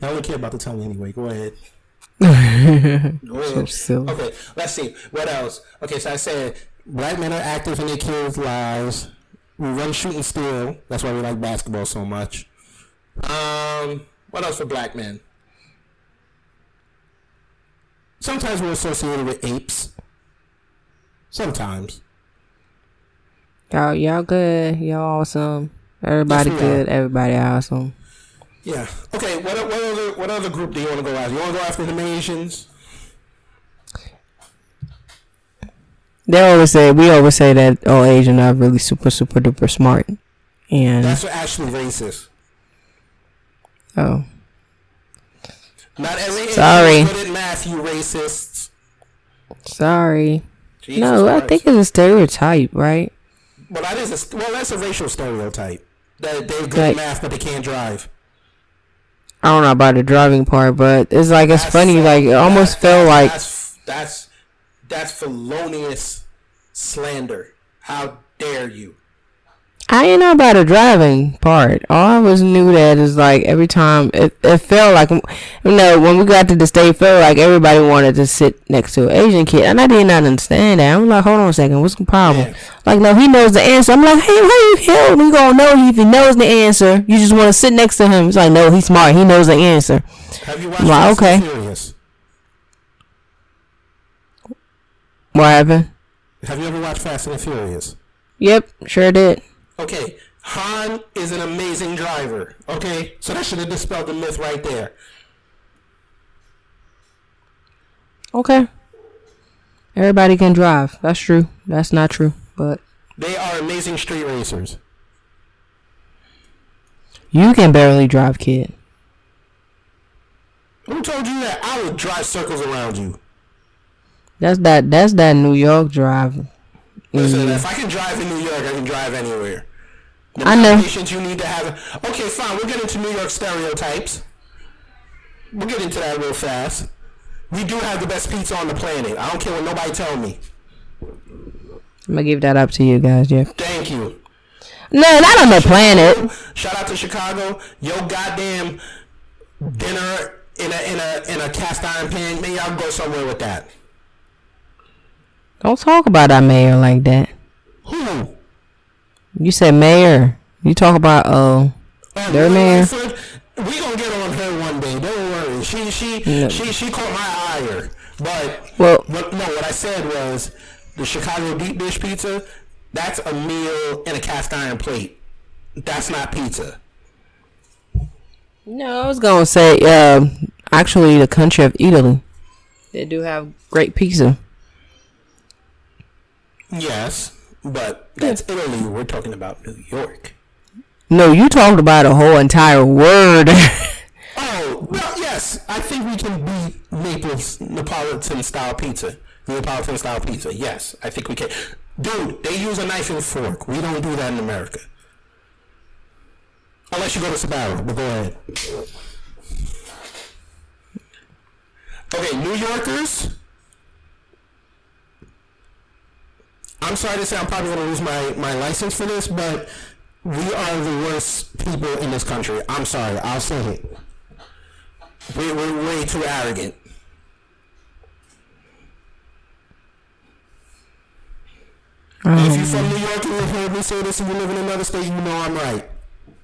I don't care about the tongue anyway. Go ahead. Go ahead. So silly. Okay, let's see. What else? Okay, so I said black men are active in their kids' lives. We run shoot and steal. That's why we like basketball so much. Um, what else for black men? Sometimes we're associated with apes. Sometimes. Y'all, y'all good. Y'all awesome. Everybody Yes, good. Everybody awesome. Yeah. Okay. What what other what other group do you want to go after? You want to go after the Asians? They always say we always say that all Asians are really super super duper smart, and That's actually racist. oh, Not every Sorry. is good at math, you racists. sorry. Jesus no, I think it's a stereotype, right? Well, that is a well. That's a racial stereotype. That they're good Like- at math, but they can't drive. I don't know about the driving part, but it's like it's That's- funny. Like it almost felt like That's that's that's felonious slander. How dare you? I ain't know about the driving part. All I was knew that is like every time it, it felt like you know when we got to the state, felt like everybody wanted to sit next to an Asian kid, and I did not understand that. I'm like, hold on a second, what's the problem? Like, no, he knows the answer. I'm like, hey, how you hell you gonna know if he knows the answer? You just want to sit next to him. It's like, no, he's smart. He knows the answer. Have you watched I'm like, Fast and okay, Furious? what happened? Have you ever watched Fast and the Furious? Yep, sure did. Okay, Han is an amazing driver. Okay, so that should have dispelled the myth right there. Okay. Everybody can drive. That's true. That's not true, but They are amazing street racers. you can barely drive, kid. Who told you that? I would drive circles around you. That's that. That's that New York drive. Listen, if I can drive in New York, I can drive anywhere. The I know. You need to have. Okay, fine. We'll get into New York stereotypes. We'll get into that real fast. We do have the best pizza on the planet. I don't care what nobody tell me. I'm gonna give that up to you guys, yeah. Thank you. No, not on the planet. Shout out to Chicago. Yo, goddamn dinner in a in a in a cast iron pan. Man, y'all go somewhere with that. Don't talk about our mayor like that. Who? You said mayor. You talk about uh their mayor. Langford, we gonna get on her one day. Don't worry. She she No. she she caught my ire. But Well- what, no, what I said was the Chicago deep dish pizza. That's a meal in a cast iron plate. That's not pizza. No, I was gonna say uh actually the country of Italy. They do have great pizza. Yes, but that's Italy. We're talking about New York. No, you talked about a whole entire word. Oh, well, yes. I think we can be Naples Neapolitan style pizza. Neapolitan style pizza. Yes, I think we can. Dude, they use a knife and fork. We don't do that in America. Unless you go to Sbarro, but go ahead. Okay, New Yorkers. I'm sorry to say I'm probably going to lose my, my license for this, but we are the worst people in this country. I'm sorry. I'll say it. We, we're way too arrogant. If you're from New York and you heard me say this and you live in another state, you know I'm right.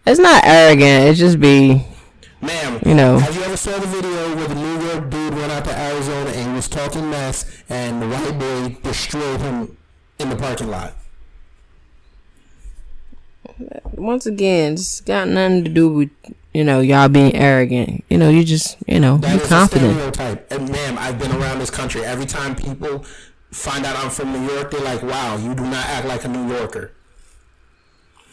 it's not arrogant. It's just be Ma'am, You know. have you ever saw the video where the New York dude went out to Arizona and was talking mess and the white boy destroyed him in the parking lot? once again, it's got nothing to do with you know y'all being arrogant. You know, you just you know That you is a confident. stereotype. And ma'am, I've been around this country. Every time people find out I'm from New York, they're like, wow, you do not act like a New Yorker.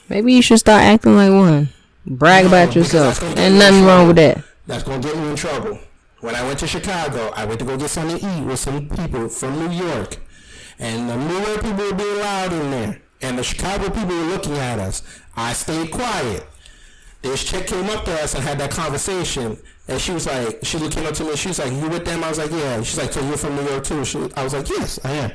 Maybe you should start acting like one. Brag No, about yourself. Ain't nothing wrong with that. That's gonna get me in trouble. When I went to Chicago, I went to go get something to eat with some people from New York, and the New York people were being loud in there, and the Chicago people were looking at us. I stayed quiet. This chick came up to us and had that conversation, and she was like, she came up to me, and she was like, "You with them?" I was like, "Yeah." She's like, "So you're from New York too?" She, I was like, "Yes, I am."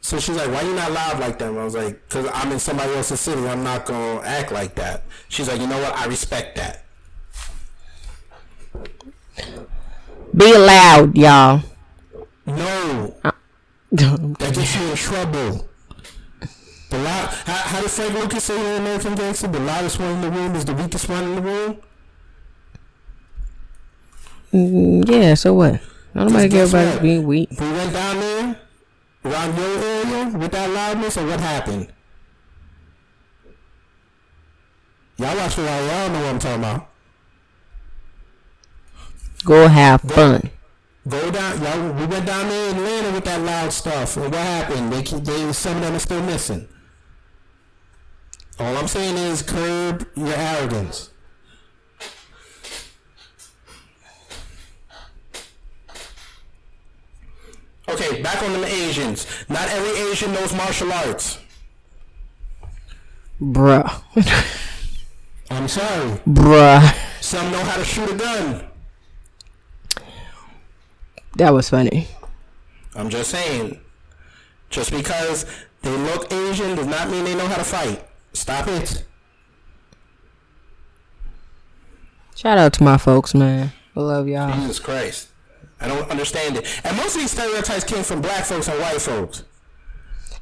So she's like, "Why you not loud like them?" I was like, "Cause I'm in somebody else's city. I'm not gonna act like that." She's like, "You know what? I respect that." Be loud, y'all. No, Uh, that gets you in trouble. The loud, how, how did Frank Lucas say in American Gangster? The loudest one in the room is the weakest one in the room. Mm, yeah. So what? Nobody care about what? being weak. We went down there around your area with that loudness, or what happened? Y'all watch what I y'all know what I'm talking about. Go have fun. Go down, y'all. We went down there in Atlanta with that loud stuff, and what happened? They, keep- they some of them are still missing. All I'm saying is curb your arrogance. Okay, back on the Asians. Not every Asian knows martial arts. Bruh. I'm sorry. Bruh. Some know how to shoot a gun. That was funny. I'm just saying. Just because they look Asian does not mean they know how to fight. Stop it. Shout out to my folks, man. I love y'all. Jesus Christ. I don't understand it. And most of these stereotypes came from black folks and white folks.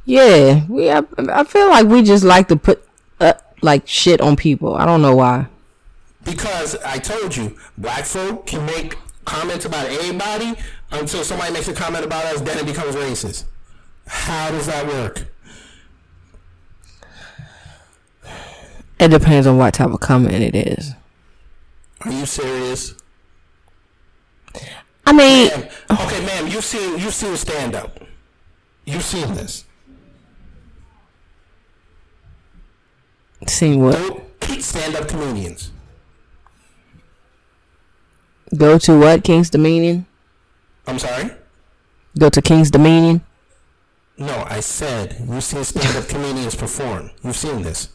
Yeah, we. I, I feel like we just like to put uh, like shit on people. I don't know why. Because I told you, black folk can make comments about anybody until somebody makes a comment about us, then it becomes racist. How does that work? It depends on what type of comment it is. Are you serious? I mean, Ma'am, okay, ma'am, you've seen you've seen stand up. You've seen this. seen what? Stand up comedians. Go to what? King's Dominion? I'm sorry? Go to King's Dominion? No, I said you've seen stand-up comedians perform. You've seen this.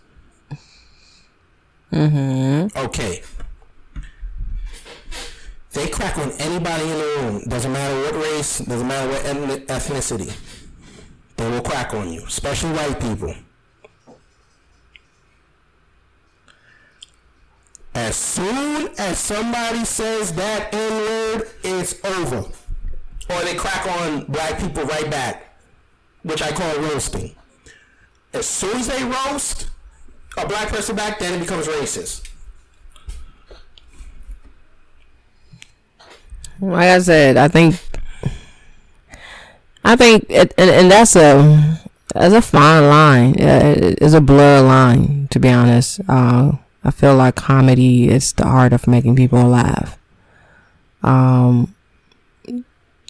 Mm-hmm. Okay. They crack on anybody in the room. Doesn't matter what race. Doesn't matter what ethnicity. They will crack on you, especially white people. As soon as somebody says that N word, it's over. Or they crack on black people right back, which I call roasting. As soon as they roast a black person back, then it becomes racist. Like I said, I think, I think, it, and, and that's a that's a fine line. It's a blur line, to be honest. Uh, I feel like comedy is the art of making people laugh. Um,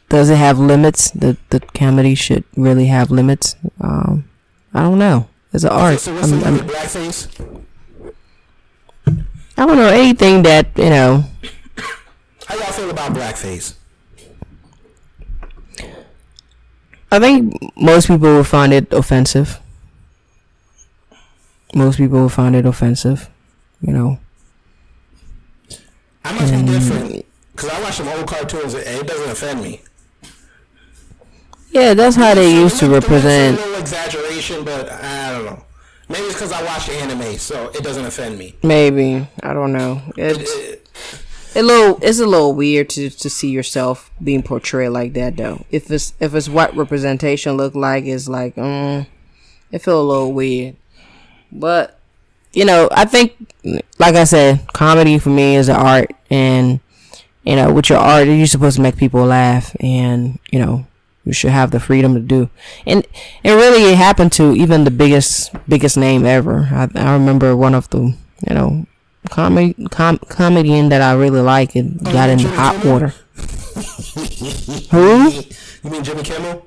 does it have limits? The the comedy should really have limits. Um, I don't know. It's an art. So I'm, I'm, blackface? I don't know anything that you know. How y'all feel about blackface? I think most people will find it offensive. Most people will find it offensive you know. I must be different because I watch some old cartoons and it doesn't offend me. Yeah, that's how they used to represent. A little exaggeration, but I don't know. Maybe it's because I watch anime, so it doesn't offend me. Maybe I don't know. It's it, a little. It's a little weird to to see yourself being portrayed like that, though. If it's if it's what representation look like, it's like, um, it feel a little weird. But you know, I think, like I said, comedy for me is an art, and you know, with your art, you're supposed to make people laugh, and you know, you should have the freedom to do. And it really it happened to even the biggest biggest name ever. I, I remember one of the you know comedy com- comedian that I really like it oh, got in hot Kimmel? water. who? You mean Jimmy Kimmel?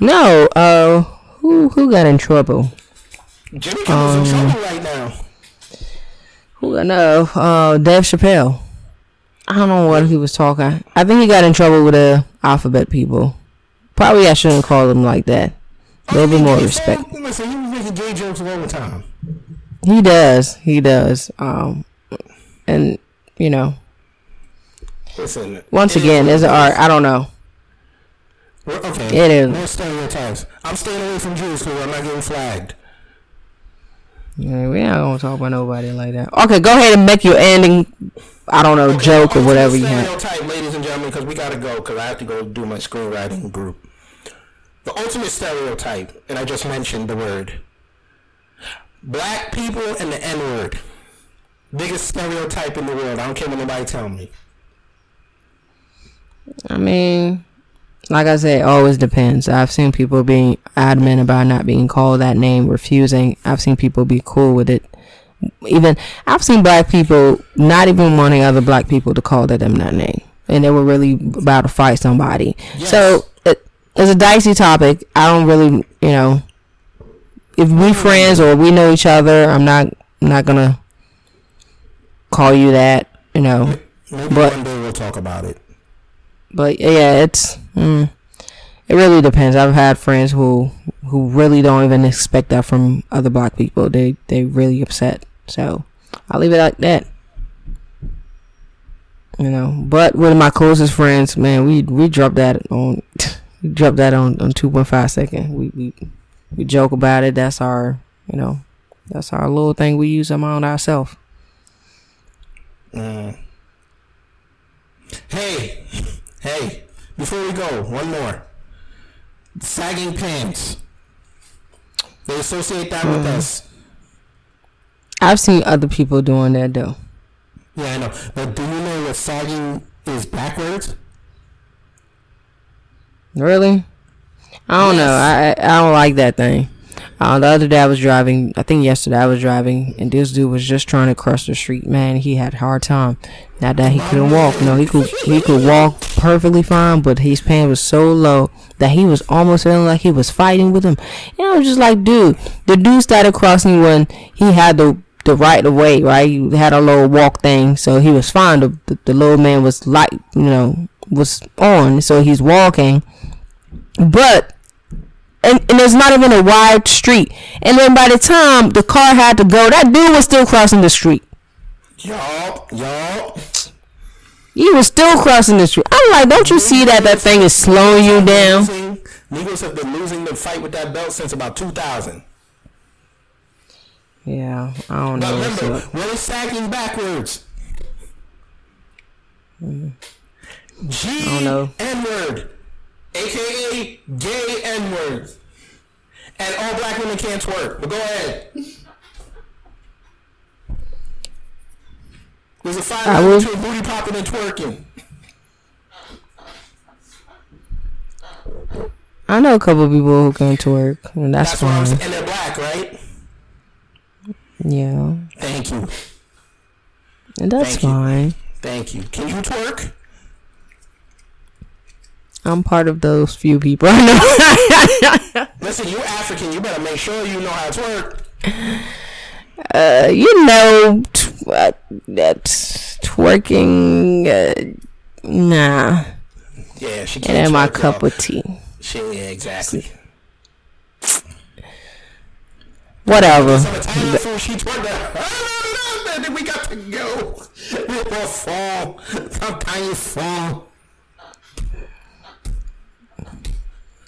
No. Uh, who who got in trouble? Jimmy Kimmel's um, in trouble right now. Who I know? Uh, Dave Chappelle. I don't know what he was talking. I think he got in trouble with the alphabet people. Probably I shouldn't call them like that. A little bit more respect. Listen, he was making gay jokes all the time. He does. He does. Um, and you know. Listen. Once again, there's an art. I don't know. Okay. It is. More stereotypes. I'm staying away from Jews because I'm not getting flagged. Yeah, we ain't gonna talk about nobody like that. Okay, go ahead and make your ending. I don't know, okay, joke or whatever you have. Stereotype, ladies and gentlemen, because we gotta go because I have to go do my screenwriting group. The ultimate stereotype, and I just mentioned the word. Black people and the N word. Biggest stereotype in the world. I don't care what nobody tell me. I mean, like I said, it always depends. I've seen people being adamant about not being called that name, refusing. I've seen people be cool with it. Even I've seen black people not even wanting other black people to call them that name, and they were really about to fight somebody. Yes. So it, it's a dicey topic. I don't really, you know, if we friends or we know each other, I'm not I'm not gonna call you that, you know. Maybe but, one day we'll talk about it. But yeah, it's mm, it really depends. I've had friends who who really don't even expect that from other black people. They they really upset. So I'll leave it like that. You know, but of my closest friends, man, we we dropped that on dropped that on on two point five second. We we we joke about it. That's our you know that's our little thing we use among ourselves. Mm. Hey, Hey, before we go, one more. Sagging pants. They associate that mm. with us. I've seen other people doing that though. Yeah, I know. But do you know what sagging is backwards? Really? I don't yes. know. I I don't like that thing. Uh, the other day I was driving. I think yesterday I was driving, and this dude was just trying to cross the street. Man, he had a hard time. Not that he couldn't walk. No, he could he could walk perfectly fine, but his pain was so low that he was almost feeling like he was fighting with him. You know, just like dude, the dude started crossing when he had to the right of way, right? He had a little walk thing, so he was fine. The, the, the little man was like, you know, was on, so he's walking. But and, and there's not even a wide street. And then by the time the car had to go, that dude was still crossing the street. Y'all, y'all. He was still crossing the street. I'm like, don't you see that that thing is slowing you down? Negroes have been losing the fight with that belt since about 2000. Yeah, I don't But know. remember, So- when it's sagging backwards. Mm. G don't know. N word, aka gay N word, and all black women can't twerk. But go ahead. There's a fine I line will- between booty popping and twerking. I know a couple people who can twerk, and that's, That's fine. And they're black, right? Yeah, Thank you. and that's Thank you. fine. Thank you. Can you twerk? I'm part of those few people. I know. Listen, you African. You better make sure you know how to twerk. uh, you know, tw- uh, that twerking. Uh, nah, Yeah, she it can't. ain't my cup of tea. She, yeah, exactly. Whatever. Some Italian food, she twerked that. I think we got to go. We will fall. Sometimes you fall.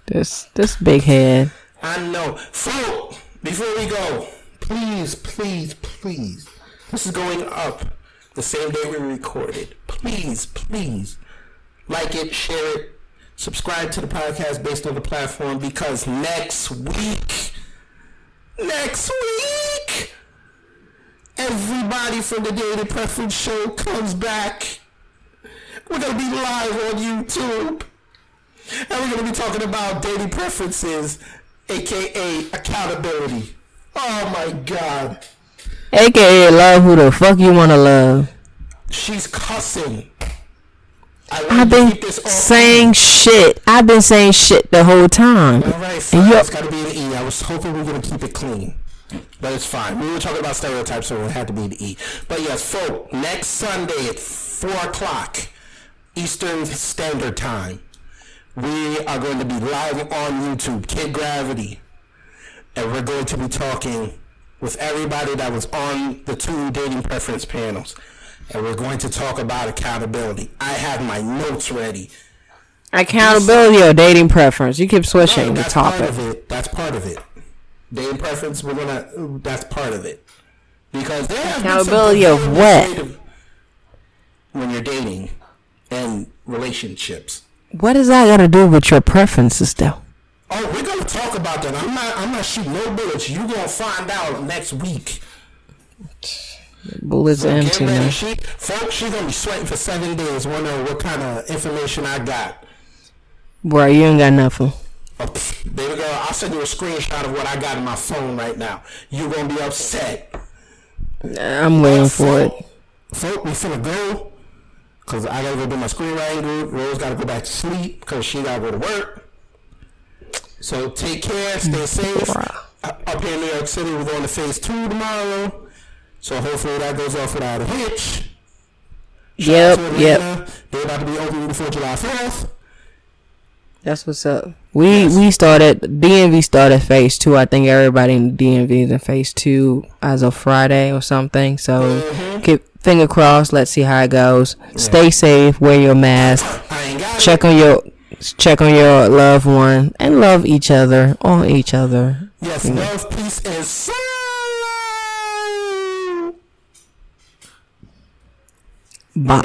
This this big head. I know. Folk, before we go, please, please, please. This is going up the same day we recorded. Please, please, like it, share it, subscribe to the podcast based on the platform because next week, next week, everybody from the Dating Preference Show comes back. We're gonna be live on YouTube. And we're going to be talking about dating preferences, aka accountability. Oh my god. AKA love who the fuck you wanna love. She's cussing. I I've been this saying shit. I've been saying shit the whole time. Alright, And fine. you- It's got to be an E. I was hoping we were going to keep it clean. But it's fine. We were talking about stereotypes, so it had to be an E. But yes, folk, next Sunday at 4 o'clock Eastern Standard Time, we are going to be live on YouTube, Kid Gravity. And we're going to be talking with everybody that was on the two dating preference panels. And we're going to talk about accountability. I have my notes ready. Accountability or dating preference. You keep switching No, the that's part topic. of it. That's part of it. Dating preference, we're gonna. That's part of it. Because there Accountability of what? When you're dating and relationships. What does that got to do with your preferences, though? Oh, we're gonna talk about that. I'm not. I'm not shooting no bullets. You gonna find out next week. Bullets So empty, ready. She, folks, she gonna be sweating for seven days. Wondering what kind of information I got. Bro, you ain't got nothing. Oh, pff, baby girl, I'll send you a screenshot of what I got in my phone right now. You're gonna be upset. I'm waiting for it. Folk, we finna go. Cause I gotta go do my screenwriting. Rose gotta go back to sleep because she gotta go to work. So take care, stay safe. Up here in New York City, we're going to phase two tomorrow. So hopefully that goes off without a hitch. Shout Yep, yep. They're about to be open before July 4th. That's what's up. We we started DMV started phase two. I think everybody in DMV is in phase two as of Friday or something. So Mm-hmm. keep finger crossed. Let's see how it goes. Stay safe. Wear your mask. Check on your check on your loved one and love each other on each other. Yes, You know. love, peace, and soul. Bye.